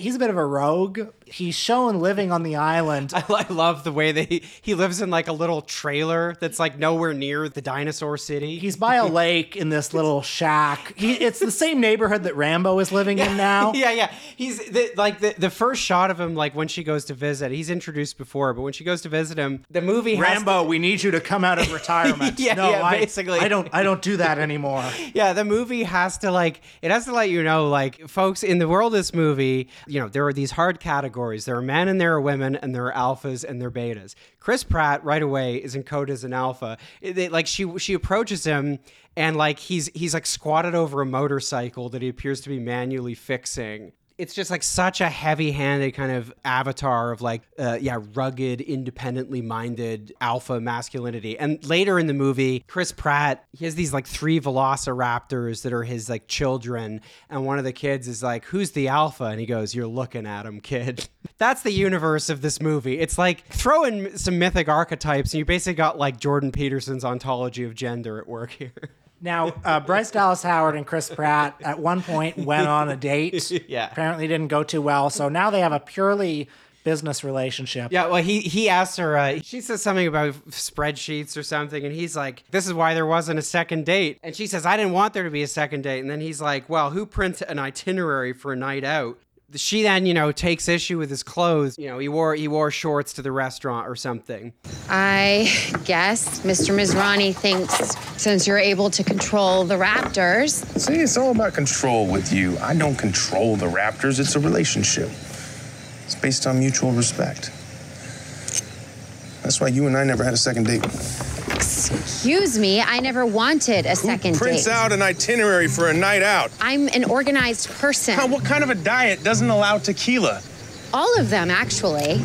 He's a bit of a rogue. He's shown living on the island. (laughs) I, I love the way they he he lives in like a little trailer that's like nowhere near the dinosaur city. He's by a lake in this little shack. He, it's the same neighborhood that Rambo is living in (laughs) now. (laughs) yeah, yeah. He's the, like the, the first shot of him, like when she goes to visit. He's introduced before, but when she goes to visit him, the movie has Rambo, we need you to come out of retirement. Yeah, no, yeah, I, basically. I don't. I don't do that anymore. yeah, the movie has to like it has to let you know, like, folks, in the world of this movie, you know, there are these hard categories. There are men and there are women, and there are alphas and there are betas. Chris Pratt right away is encoded as an alpha. It- it- like she she approaches him and like he's he's like squatted over a motorcycle that he appears to be manually fixing. It's just like such a heavy-handed kind of avatar of like, uh, yeah, rugged, independently minded alpha masculinity. And later in the movie, Chris Pratt, he has these like three velociraptors that are his like children, and one of the kids is like, "Who's the alpha?" And he goes, "You're looking at him, kid." (laughs) That's the universe of this movie. It's like throw in some mythic archetypes, and you basically got like Jordan Peterson's ontology of gender at work here. (laughs) Now, uh, Bryce Dallas Howard and Chris Pratt at one point went on a date. (laughs) Yeah. Apparently didn't go too well. So now they have a purely business relationship. Yeah, well, he he asked her. Uh, she says something about spreadsheets or something, and he's like, "This is why there wasn't a second date." And she says, "I didn't want there to be a second date." And then he's like, "Well, who prints an itinerary for a night out?" She then, you know, takes issue with his clothes. You know, he wore he wore shorts to the restaurant or something. I guess Mr. Masrani thinks since you're able to control the raptors, See, it's all about control with you. I don't control the Raptors, it's a relationship. It's based on mutual respect. That's why you and I never had a second date. excuse me, I never wanted a second Prints date. out an itinerary for a night out. I'm an organized person. What kind of a diet doesn't allow tequila? All of them, actually.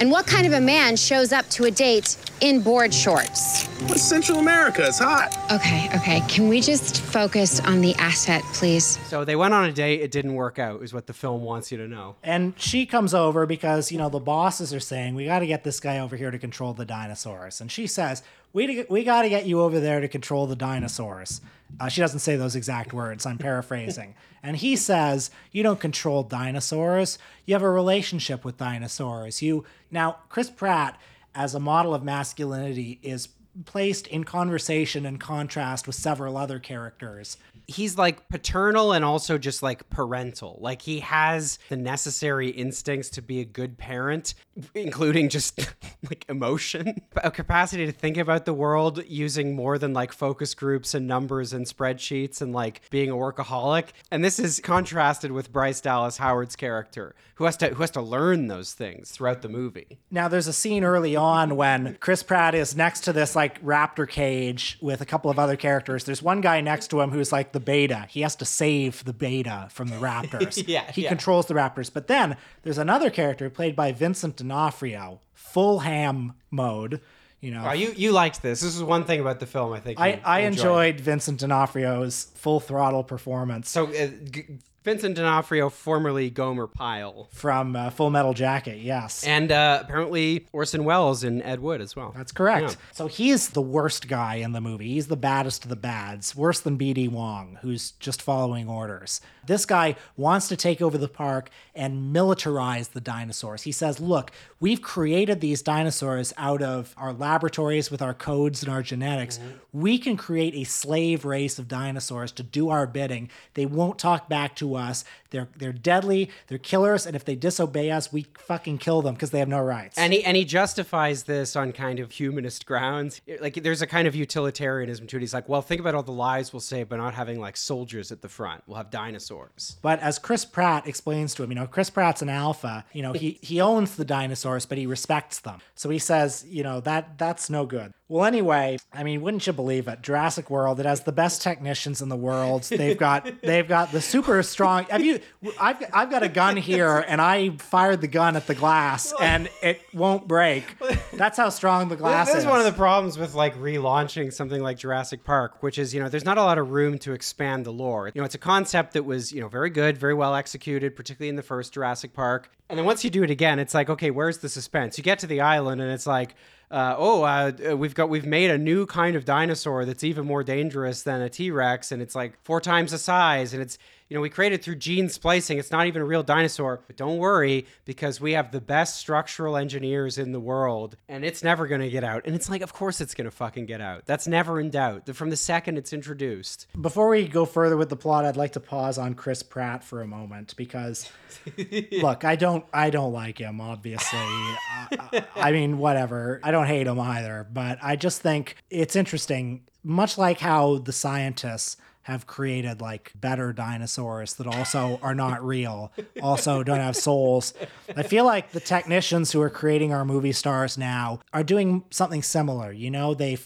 And what kind of a man shows up to a date in board shorts? What's Central America? It's hot. Okay, okay. Can we just focus on the asset, please? So they went on a date. It didn't work out. Is what the film wants you to know. And she comes over because, you know, the bosses are saying, we got to get this guy over here to control the dinosaurs. And she says, we, we got to get you over there to control the dinosaurs. Uh, she doesn't say those exact words. I'm paraphrasing. (laughs) and he says, you don't control dinosaurs. You have a relationship with dinosaurs. You Now, Chris Pratt, as a model of masculinity, is placed in conversation and contrast with several other characters. He's like paternal and also just like parental. Like he has the necessary instincts to be a good parent, including just (laughs) like emotion, a capacity to think about the world using more than like focus groups and numbers and spreadsheets and like being a workaholic. And this is contrasted with Bryce Dallas Howard's character, who has to who has to learn those things throughout the movie. Now, there's a scene early on when Chris Pratt is next to this like raptor cage with a couple of other characters. There's one guy next to him who's like the beta. He has to save the beta from the raptors. (laughs) Yeah, he yeah. controls the raptors. But then there's another character played by Vincent D'Onofrio, full ham mode. You know, Oh, you you liked this. This is one thing about the film I think I, I enjoyed. enjoyed Vincent D'Onofrio's full throttle performance So uh, G- Vincent D'Onofrio, formerly Gomer Pyle, from uh, Full Metal Jacket. Yes. and uh, apparently Orson Welles in Ed Wood as well. That's correct. Yeah. So he's the worst guy in the movie. He's the baddest of the bads, worse than BD Wong, who's just following orders. This guy wants to take over the park and militarize the dinosaurs. He says, Look, we've created these dinosaurs out of our laboratories with our codes and our genetics. We can create a slave race of dinosaurs to do our bidding. They won't talk back to us. They're they're deadly, they're killers, and if they disobey us, we fucking kill them because they have no rights. And he and he justifies this on kind of humanist grounds. Like there's a kind of utilitarianism to it. He's like, well, think about all the lives we'll save by not having like soldiers at the front. We'll have dinosaurs. But as Chris Pratt explains to him, you know, Chris Pratt's an alpha. You know, he he owns the dinosaurs, but he respects them. So he says, you know, that that's no good. Well, anyway, I mean, wouldn't you believe it? Jurassic World. It has the best technicians in the world. They've got they've got the super strong. Have you? I've I've got a gun here, and I fired the gun at the glass, and it won't break. That's how strong the glass This is. is one of the problems with like relaunching something like Jurassic Park, which is, you know, there's not a lot of room to expand the lore. You know, it's a concept that was, you know, very good, very well executed, particularly in the first Jurassic Park. And then once you do it again, it's like, okay, where's the suspense? You get to the island and it's like, uh, oh, uh, uh, we've got we've made a new kind of dinosaur that's even more dangerous than a T Rex, and it's like four times the size, and it's you know we created through gene splicing. It's not even a real dinosaur, but don't worry because we have the best structural engineers in the world, and it's never gonna get out. And it's like, of course it's gonna fucking get out. That's never in doubt. From the second it's introduced. Before we go further with the plot, I'd like to pause on Chris Pratt for a moment because, (laughs) look, I don't, I don't like him. Obviously, (laughs) I, I mean, whatever. I don't hate him either, but I just think it's interesting. Much like how the scientists have created like better dinosaurs that also are not real, also don't have souls. I feel like the technicians who are creating our movie stars now are doing something similar. You know, they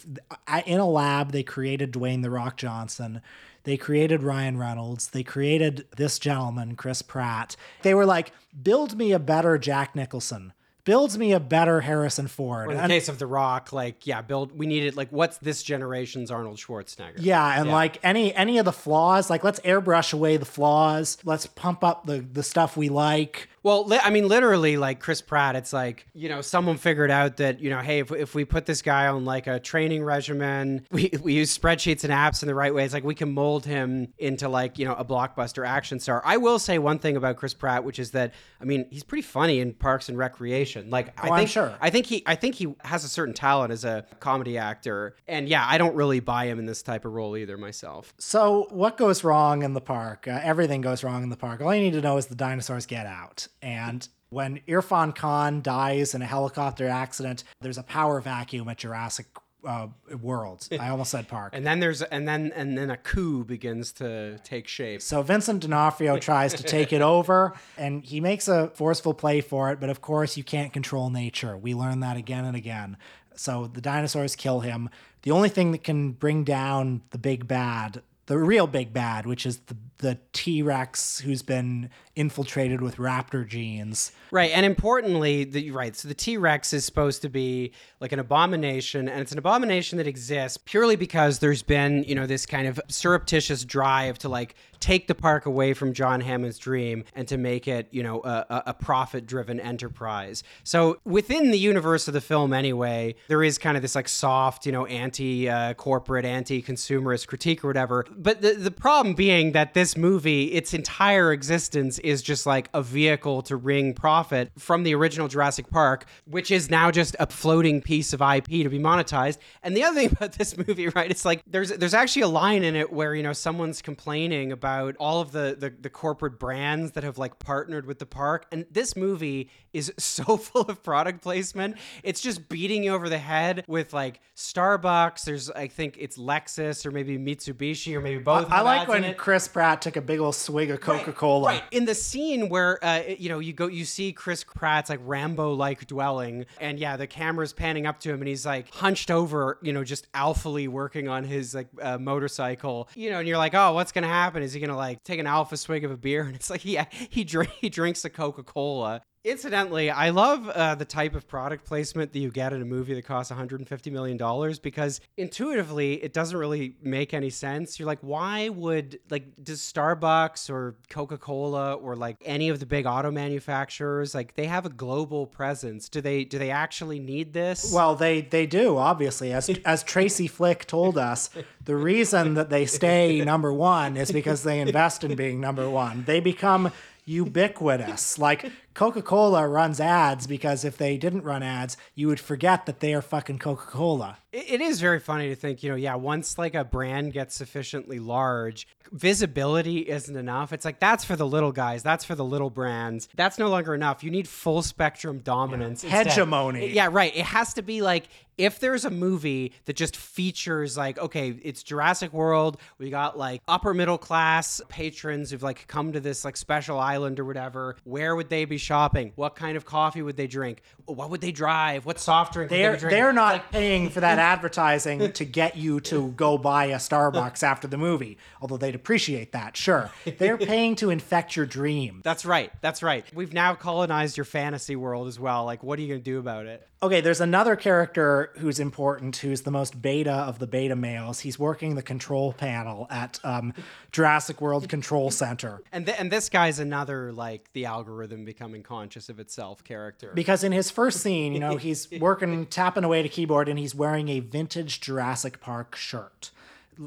in a lab they created Dwayne the Rock Johnson. They created Ryan Reynolds. They created this gentleman, Chris Pratt. They were like, build me a better Jack Nicholson. Builds me a better Harrison Ford. Or in the And- case of The Rock, like, yeah, build. We needed like, what's this generation's Arnold Schwarzenegger? Yeah, and like any any of the flaws, like let's airbrush away the flaws. Let's pump up the the stuff we like. Well, li- I mean, literally, like Chris Pratt, it's like, you know, someone figured out that, you know, hey, if, if we put this guy on like a training regimen, (laughs) we, we use spreadsheets and apps in the right way, it's like we can mold him into like, you know, a blockbuster action star. I will say one thing about Chris Pratt, which is that, I mean, he's pretty funny in Parks and Recreation. Like, I Oh, I'm think, sure. I think he, I think he has a certain talent as a comedy actor. And yeah, I don't really buy him in this type of role either myself. So what goes wrong in the park? Uh, everything goes wrong in the park. All you need to know is the dinosaurs get out. And when Irfan Khan dies in a helicopter accident, there's a power vacuum at Jurassic uh, World. I (laughs) almost said park. And then there's, and then, and then a coup begins to take shape. So Vincent D'Onofrio (laughs) tries to take it over and he makes a forceful play for it, but of course you can't control nature. We learn that again and again. So the dinosaurs kill him. The only thing that can bring down the big bad, the real big bad, which is the the T-Rex who's been infiltrated with raptor genes. Right, and importantly, the right. So the T Rex is supposed to be like an abomination, and it's an abomination that exists purely because there's been, you know, this kind of surreptitious drive to like take the park away from John Hammond's dream and to make it, you know, a, a- a profit-driven enterprise. So within the universe of the film, anyway, there is kind of this like soft, you know, anti-corporate, uh, anti-consumerist critique or whatever. But the the problem being that this movie, its entire existence is just like a vehicle to wring profit from the original Jurassic Park, which is now just a floating piece of IP to be monetized. And the other thing (laughs) about this movie, right, it's like there's there's actually a line in it where you know someone's complaining about all of the the, the corporate brands that have like partnered with the park, and this movie is (laughs) so full of product placement. It's just beating you over the head with like Starbucks. There's I think it's Lexus or maybe Mitsubishi or maybe both. I have like when. Chris Pratt took a big old swig of Coca-Cola. Right. In the scene where uh, you know you go you see Chris Pratt's like Rambo like dwelling and yeah the camera's panning up to him and he's like hunched over you know just alphally working on his like uh, motorcycle you know and you're like oh what's gonna happen is he gonna like take an alpha swig of a beer (laughs) and it's like yeah he drink he drinks a Coca Cola. Incidentally, I love uh, the type of product placement that you get in a movie that costs 150 million dollars because intuitively it doesn't really make any sense. You're like, why would like does Starbucks or Coca Cola or like any of the big auto manufacturers like they have a global presence? Do they do they actually need this? Well, they they do obviously. As as Tracy Flick told us, the reason that they stay (laughs) number one is because they invest in being number one. They become ubiquitous. Like Coca Cola runs ads because if they didn't run ads, you would forget that they are fucking Coca Cola. It- it is very funny to think, you know, yeah, once like a brand gets sufficiently large, visibility isn't enough. It's like that's for the little guys, that's for the little brands. That's no longer enough. You need full spectrum dominance. instead. Hegemony. Yeah, right. It has to be like if there's a movie that just features like okay, it's Jurassic World, we got like upper middle class patrons who've like come to this like special island or whatever, where would they be shopping? What kind of coffee would they drink? What would they drive? What soft drink they They're drinking? they're not paying for that advertising to get you to go buy a Starbucks after the movie, although they'd appreciate that. Sure, they're (laughs) paying to infect your dream. That's right. That's right. We've now colonized your fantasy world as well. Like, what are you going to do about it? Okay, there's another character who's important, who's the most beta of the beta males. He's working the control panel at um, Jurassic World Control Center. And th- and this guy's another like the algorithm becoming conscious of itself character. Because in his first scene, you know, he's (laughs) working, tapping away at a keyboard, and he's wearing a vintage Jurassic Park shirt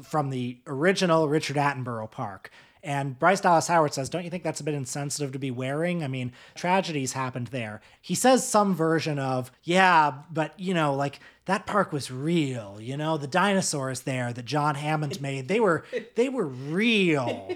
from the original Richard Attenborough Park. And Bryce Dallas Howard says, Don't you think that's a bit insensitive to be wearing? I mean, tragedies happened there. He says some version of, Yeah, but, you know, like that park was real, you know, the dinosaurs there that John Hammond made, they were they were real.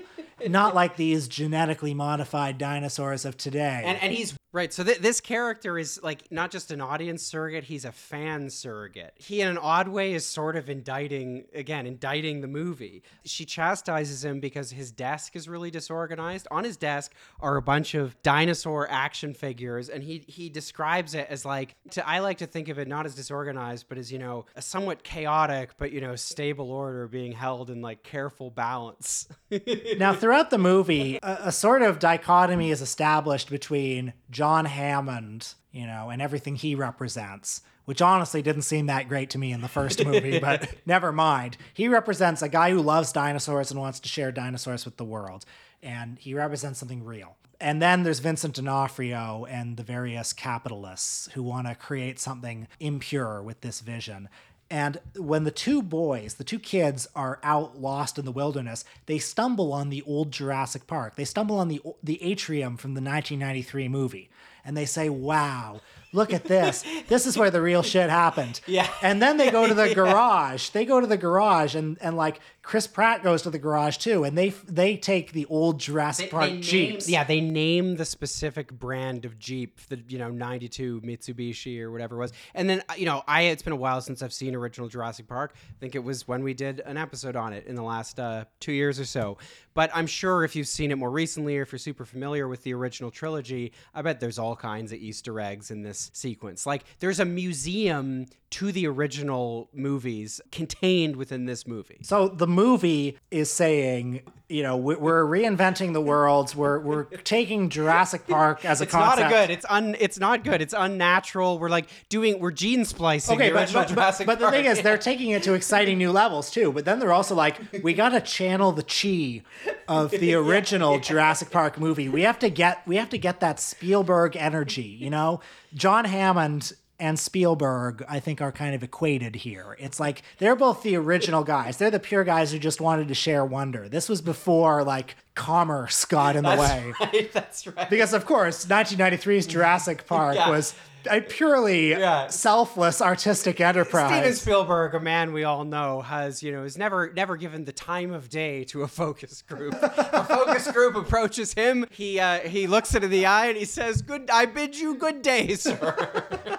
Not like these genetically modified dinosaurs of today. and and he's right. So th- this character is like not just an audience surrogate; he's a fan surrogate. He, in an odd way, is sort of indicting again, indicting the movie. She chastises him because his desk is really disorganized. On his desk are a bunch of dinosaur action figures, and he he describes it as like to, I like to think of it not as disorganized, but as you know, a somewhat chaotic but you know stable order being held in like careful balance. (laughs) Now, throughout the movie, a, a sort of dichotomy is established between John Hammond, you know, and everything he represents, which honestly didn't seem that great to me in the first movie, (laughs) but never mind. He represents a guy who loves dinosaurs and wants to share dinosaurs with the world, and he represents something real. And then there's Vincent D'Onofrio and the various capitalists who want to create something impure with this vision. And when the two boys, the two kids, are out lost in the wilderness, they stumble on the old Jurassic Park. They stumble on the the atrium from the 1993 movie, and they say, "Wow, look at this! (laughs) This is where the real shit happened." Yeah. And then they go to the (laughs) garage. They go to the garage, and and like Chris Pratt goes to the garage too, and they they take the old Jurassic Park name- Jeeps. yeah, they name the specific brand of Jeep, the you know '92 Mitsubishi or whatever it was. And then uh, you know, I it's been a while since I've seen original Jurassic Park. I think it was when we did an episode on it in the last uh, two years or so. But I'm sure if you've seen it more recently, or if you're super familiar with the original trilogy, I bet there's all kinds of Easter eggs in this sequence. Like there's a museum to the original movies contained within this movie. So the movie is saying, you know, we- we're reinventing the worlds. We're we're taking Jurassic Park as a It's concept. not a good. It's un. It's not good. It's unnatural. We're like doing. We're gene splicing Okay, the but, original but, but, but the thing is, they're taking it to exciting new levels too. But then they're also like, we got to channel the chi of the (laughs) original Jurassic Park movie. We have to get we have to get that Spielberg energy. You know, John Hammond and Spielberg, I think, are kind of equated here. It's like they're both the original guys. They're the pure guys who just wanted to share wonder. This was before like commerce got in the way. (laughs) Right, that's right. Because of course, 1993's Jurassic Park Yeah. was a purely Yeah. selfless artistic enterprise. Steven Spielberg, a man we all know, has you know is never never given the time of day to a focus group. a focus group approaches him. He uh, he looks it in the eye and he says, "Good, I bid you good day, sir." (laughs)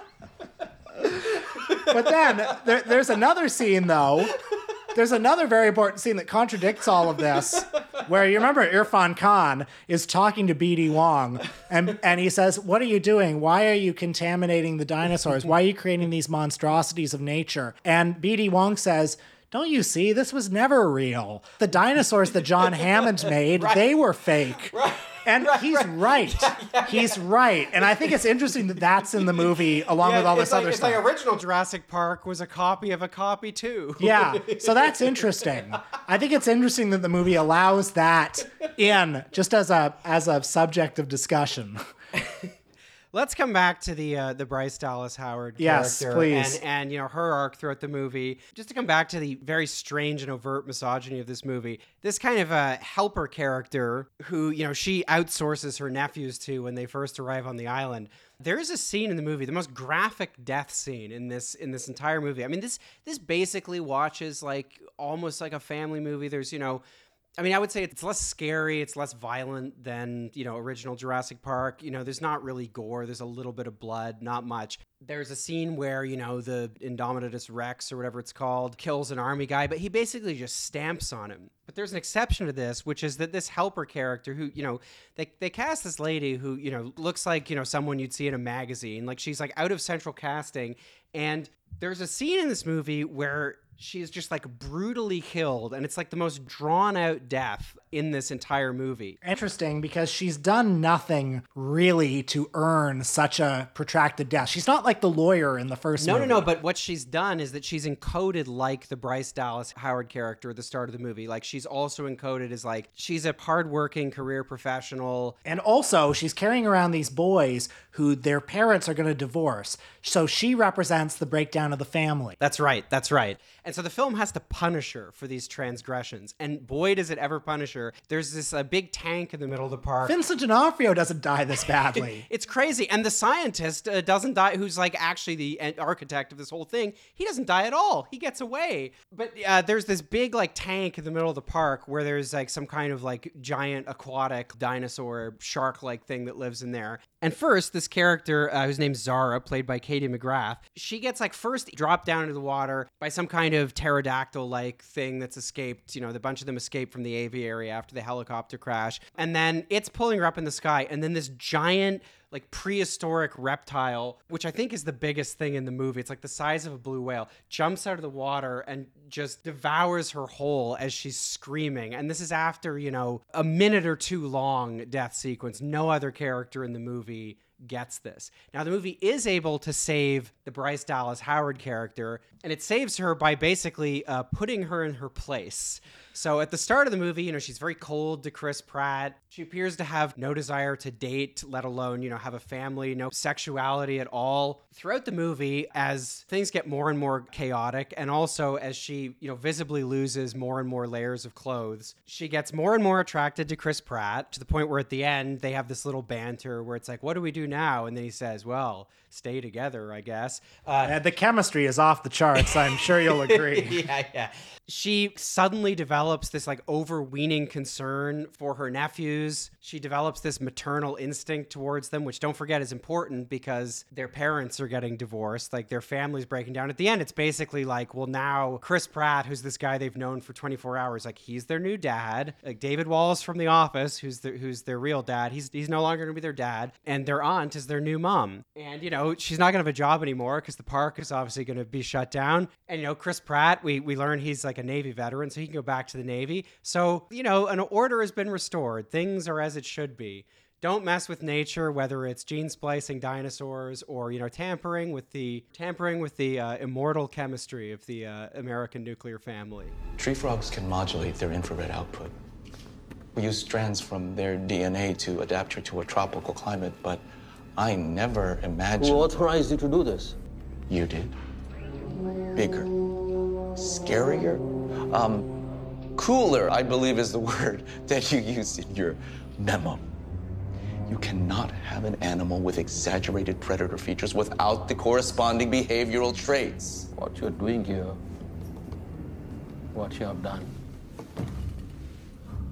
But then there, there's another scene though. There's another very important scene that contradicts all of this, where you remember Irfan Khan is talking to BD Wong, and and he says, "What are you doing? Why are you contaminating the dinosaurs? Why are you creating these monstrosities of nature?" And BD Wong says. Don't you see? This was never real. The dinosaurs that John Hammond made, (laughs) they were fake. And he's right. (laughs) he's right. And I think it's interesting that that's in the movie along with all this like, other it's stuff. like original Jurassic Park was a copy of a copy too. Yeah, (laughs) so that's interesting. I think it's interesting that the movie allows that in just as a as a subject of discussion. Let's come back to the uh, the Bryce Dallas Howard Yes, character please. and and you know her arc throughout the movie. Just to come back to the very strange and overt misogyny of this movie. This kind of a helper character who you know she outsources her nephews to when they first arrive on the island. There is a scene in the movie, the most graphic death scene in this in this entire movie. I mean, this this basically watches like almost like a family movie. There's you know I mean, I would say it's less scary, it's less violent than, you know, original Jurassic Park. You know, there's not really gore, there's a little bit of blood, not much. There's a scene where, you know, the Indominus Rex or whatever it's called kills an army guy, but he basically just stamps on him. But there's an exception to this, which is that this helper character who, you know, they, they cast this lady who, you know, looks like, you know, someone you'd see in a magazine. Like she's like out of central casting. And there's a scene in this movie where she is just like brutally killed and it's like the most drawn out death in this entire movie Interesting because she's done nothing really to earn such a protracted death. She's not like the lawyer in the first no movie. no no but what she's done is that she's encoded like the bryce dallas howard character at the start of the movie like she's also encoded as like she's a hardworking career professional And also, she's carrying around these boys who their parents are going to divorce. So she represents the breakdown of the family. That's right. That's right. And so the film has to punish her for these transgressions. And boy, does it ever punish her. There's this uh, big tank in the middle of the park. Vincent D'Onofrio doesn't die this badly. (laughs) It's crazy. And the scientist uh, doesn't die, who's like actually the architect of this whole thing. He doesn't die at all. He gets away. But uh, there's this big like tank in the middle of the park where there's like some kind of like giant aquatic dinosaur shark like thing that lives in there. And first, this character, uh, whose name's Zara, played by Katie McGrath, she gets like first dropped down into the water by some kind of pterodactyl like thing that's escaped. You know, the bunch of them escaped from the aviary after the helicopter crash. And then it's pulling her up in the sky. And then this giant like prehistoric reptile, which I think is the biggest thing in the movie. It's like the size of a blue whale, jumps out of the water and just devours her whole as she's screaming. And this is after, you know, a minute or two long death sequence. No other character in the movie gets this. Now, the movie is able to save the Bryce Dallas Howard character, and it saves her by basically uh, putting her in her place. So at the start of the movie, you know, she's very cold to Chris Pratt. She appears to have no desire to date, let alone, you know, have a family, no sexuality at all. Throughout the movie, as things get more and more chaotic, and also as she, you know, visibly loses more and more layers of clothes, she gets more and more attracted to Chris Pratt to the point where at the end they have this little banter where it's like, what do we do now? And then he says, well, stay together, I guess. Uh, Uh, the chemistry is off the charts. I'm sure you'll (laughs) agree. yeah, yeah. She suddenly develops this like overweening concern for her nephews. She develops this maternal instinct towards them, which don't forget is important because their parents are getting divorced, like their family's breaking down. At the end, it's basically like, well, now Chris Pratt, who's this guy they've known for 24 hours, like he's their new dad. Like David Wallace from The Office, who's their, who's their real dad, he's he's no longer gonna be their dad, and their aunt is their new mom. And you know, she's not gonna have a job anymore because the park is obviously gonna be shut down. And you know, Chris Pratt, we we learn he's like a Navy veteran, so he can go back to the Navy. So you know, an order has been restored. Things are as it should be. Don't mess with nature, whether it's gene splicing dinosaurs or you know tampering with the tampering with the uh, immortal chemistry of the uh, American nuclear family. Tree frogs can modulate their infrared output. We use strands from their DNA to adapt her to a tropical climate, but I never imagined. Who authorized you to do this? You did. Bigger. Scarier? Um, cooler, I believe is the (laughs) word that you used in your memo. You cannot have an animal with exaggerated predator features without the corresponding behavioral traits. What you're doing here, what you have done.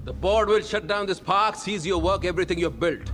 The board will shut down this park, seize your work, everything you've built.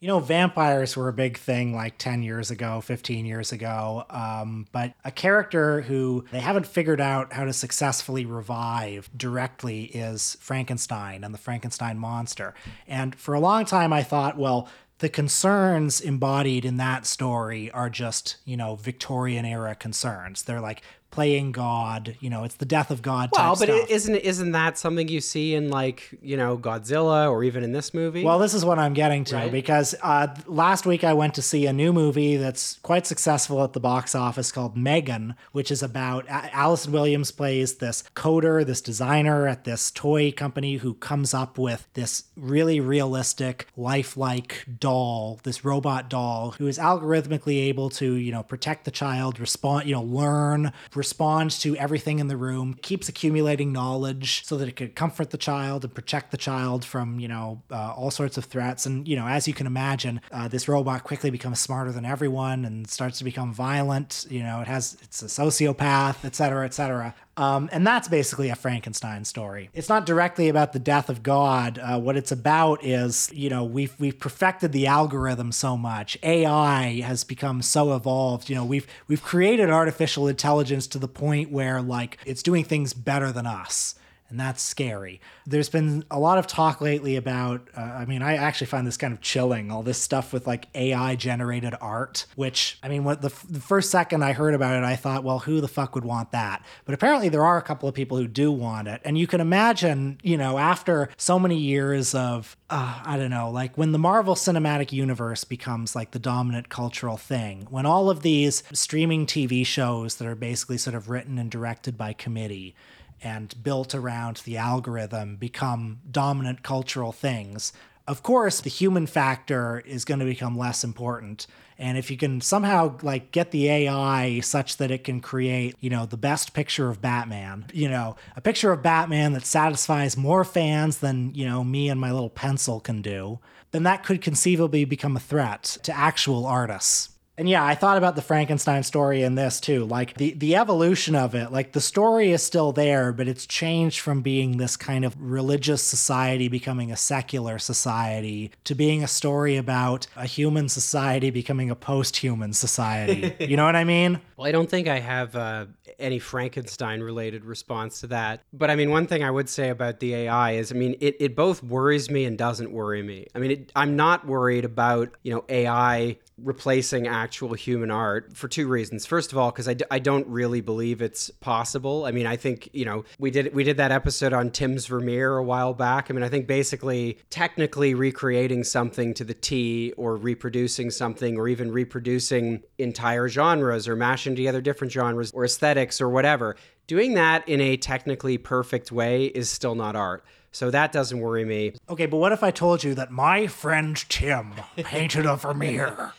You know, vampires were a big thing like 10 years ago, 15 years ago. Um, but a character who they haven't figured out how to successfully revive directly is Frankenstein and the Frankenstein monster. And for a long time, I thought, well, the concerns embodied in that story are just, you know, Victorian era concerns. They're like playing God, you know, it's the death of God Well, but stuff. is isn't isn't that something you see in like you know Godzilla or even in this movie? Well, this is what I'm getting to Right. because uh, last week I went to see a new movie that's quite successful at the box office called Megan, which is about A- Allison Williams plays this coder, this designer at this toy company who comes up with this really realistic, lifelike doll, this robot doll who is algorithmically able to, you know, protect the child, respond, you know, learn, respond to everything in the room, keeps accumulating knowledge so that it could comfort the child and protect the child from, you know, uh, all sorts of threats. And, you know, as you can imagine, uh, this robot quickly becomes smarter than everyone and starts to become violent. You know, it has, it's a sociopath, et cetera, et cetera. Um, and that's basically a Frankenstein story. It's not directly about the death of God. Uh, what it's about is, you know, we've we've perfected the algorithm so much. AI has become so evolved. You know, we've we've created artificial intelligence to the point where like it's doing things better than us. And that's scary. There's been a lot of talk lately about, uh, I mean, I actually find this kind of chilling, all this stuff with like AI generated art, which, I mean, what the, f- the first second I heard about it, I thought, well, who the fuck would want that? But apparently there are a couple of people who do want it. And you can imagine, you know, after so many years of, uh, I don't know, like when the Marvel Cinematic Universe becomes like the dominant cultural thing, when all of these streaming TV shows that are basically sort of written and directed by committee, and built around the algorithm become dominant cultural things, of course the human factor is going to become less important. And if you can somehow like get the AI such that it can create, you know, the best picture of Batman, you know, a picture of Batman that satisfies more fans than, you know, me and my little pencil can do, then that could conceivably become a threat to actual artists. And yeah, I thought about the Frankenstein story in this too. Like the the evolution of it, like the story is still there, but it's changed from being this kind of religious society becoming a secular society to being a story about a human society becoming a post-human society. (laughs) you know what I mean? Well, I don't think I have uh, any Frankenstein related response to that. But I mean, one thing I would say about the AI is, I mean, it, it both worries me and doesn't worry me. I mean, it, I'm not worried about, you know, AI replacing actual human art for two reasons. First of all, because I d- I don't really believe it's possible. I mean, I think you know we did we did that episode on Tim's Vermeer a while back. I mean, I think basically technically recreating something to the T or reproducing something or even reproducing entire genres or mashing together different genres or aesthetics or whatever. Doing that in a technically perfect way is still not art. So that doesn't worry me. Okay, but what if I told you that my friend Tim painted a Vermeer?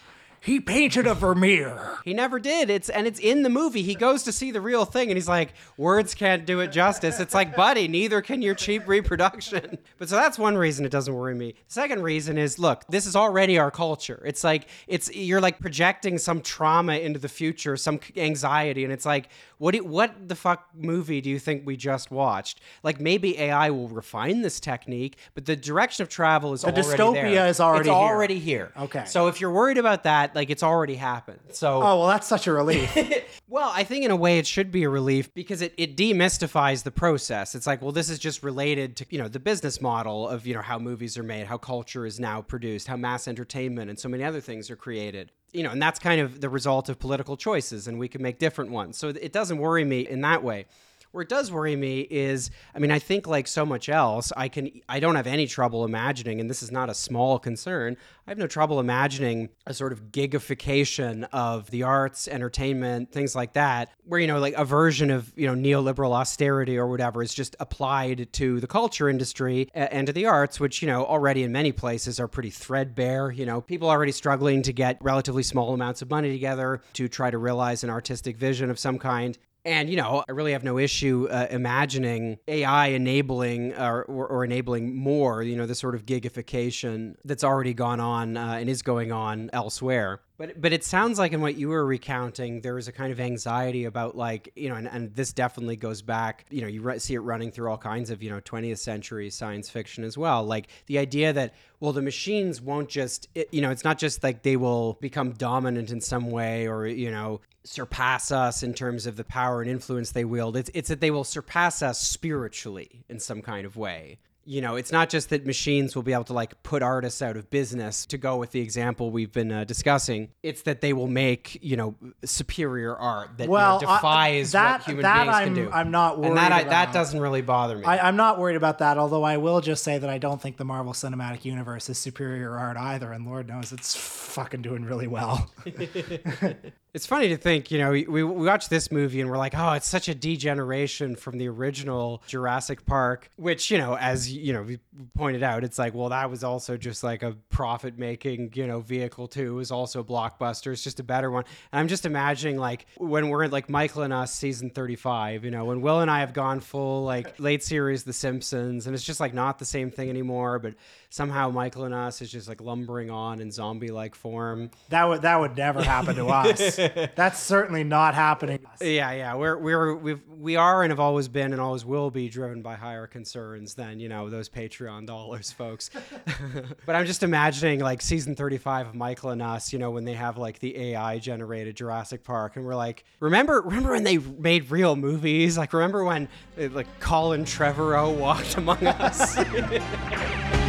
He painted a Vermeer. He never did. It's and it's in the movie. He goes to see the real thing and he's like, "Words can't do it justice." It's like, "Buddy, neither can your cheap reproduction." (laughs) But so that's one reason it doesn't worry me. The second reason is, look, this is already our culture. It's like it's you're like projecting some trauma into the future, some anxiety and it's like, what do, what the fuck movie do you think we just watched? Like maybe AI will refine this technique, but the direction of travel is The already dystopia there. is already it's here. already here. Okay. So if you're worried about that, like it's already happened. So Oh, well, that's such a relief. (laughs) well, I think in a way it should be a relief because it, it demystifies the process. It's like, well, this is just related to, you know, the business model of, you know, how movies are made, how culture is now produced, how mass entertainment and so many other things are created. You know, and that's kind of the result of political choices, and we can make different ones. So it doesn't worry me in that way. Where it does worry me is, I mean, I think like so much else, I can, I don't have any trouble imagining, and this is not a small concern. I have no trouble imagining a sort of gigification of the arts, entertainment, things like that, where you know, like a version of you know neoliberal austerity or whatever is just applied to the culture industry and to the arts, which you know already in many places are pretty threadbare. You know, people already struggling to get relatively small amounts of money together to try to realize an artistic vision of some kind. And you know, I really have no issue uh, imagining AI enabling or, or, or enabling more. You know, the sort of gigification that's already gone on uh, and is going on elsewhere. But but it sounds like in what you were recounting, there was a kind of anxiety about like you know, and, and this definitely goes back. You know, you re- see it running through all kinds of you know 20th century science fiction as well. Like the idea that well, the machines won't just it, you know, it's not just like they will become dominant in some way or you know surpass us in terms of the power and influence they wield. It's it's that they will surpass us spiritually in some kind of way you know, it's not just that machines will be able to like put artists out of business to go with the example we've been uh, discussing. It's that they will make, you know, superior art that you know, Well, I- defies that- what human that beings I'm- can do. I'm not worried. And that, I, that doesn't really bother me. I, I'm not worried about that, although I will just say that I don't think the Marvel Cinematic Universe is superior art either, and Lord knows it's fucking doing really well. (laughs) (laughs) It's funny to think, you know, we, we watch this movie and we're like, oh, it's such a degeneration from the original Jurassic Park, which, you know, as, you know, we pointed out, it's like, well, that was also just like a profit making, you know, vehicle too. It was also a Blockbuster. It's just a better one. And I'm just imagining like when we're in like Michael and Us season 35, you know, when Will and I have gone full like late series The Simpsons and it's just like not the same thing anymore, but somehow Michael and Us is just like lumbering on in zombie like form. That would that would never happen to us. (laughs) That's certainly not happening. Yeah, yeah, we're we're we've, we are and have always been and always will be driven by higher concerns than you know those Patreon dollars, folks. (laughs) but I'm just imagining like season 35 of Michael and Us, you know, when they have like the AI generated Jurassic Park, and we're like, remember remember when they made real movies? Like remember when uh, like Colin Trevorrow walked among us? (laughs)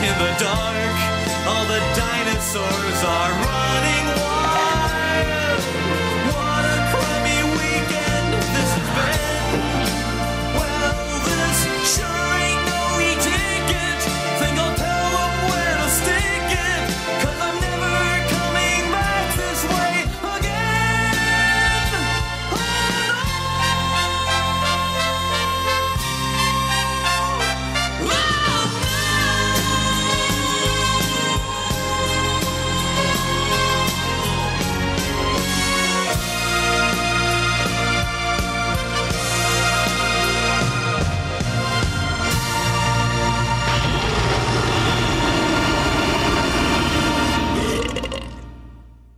in the dark. All the dinosaurs are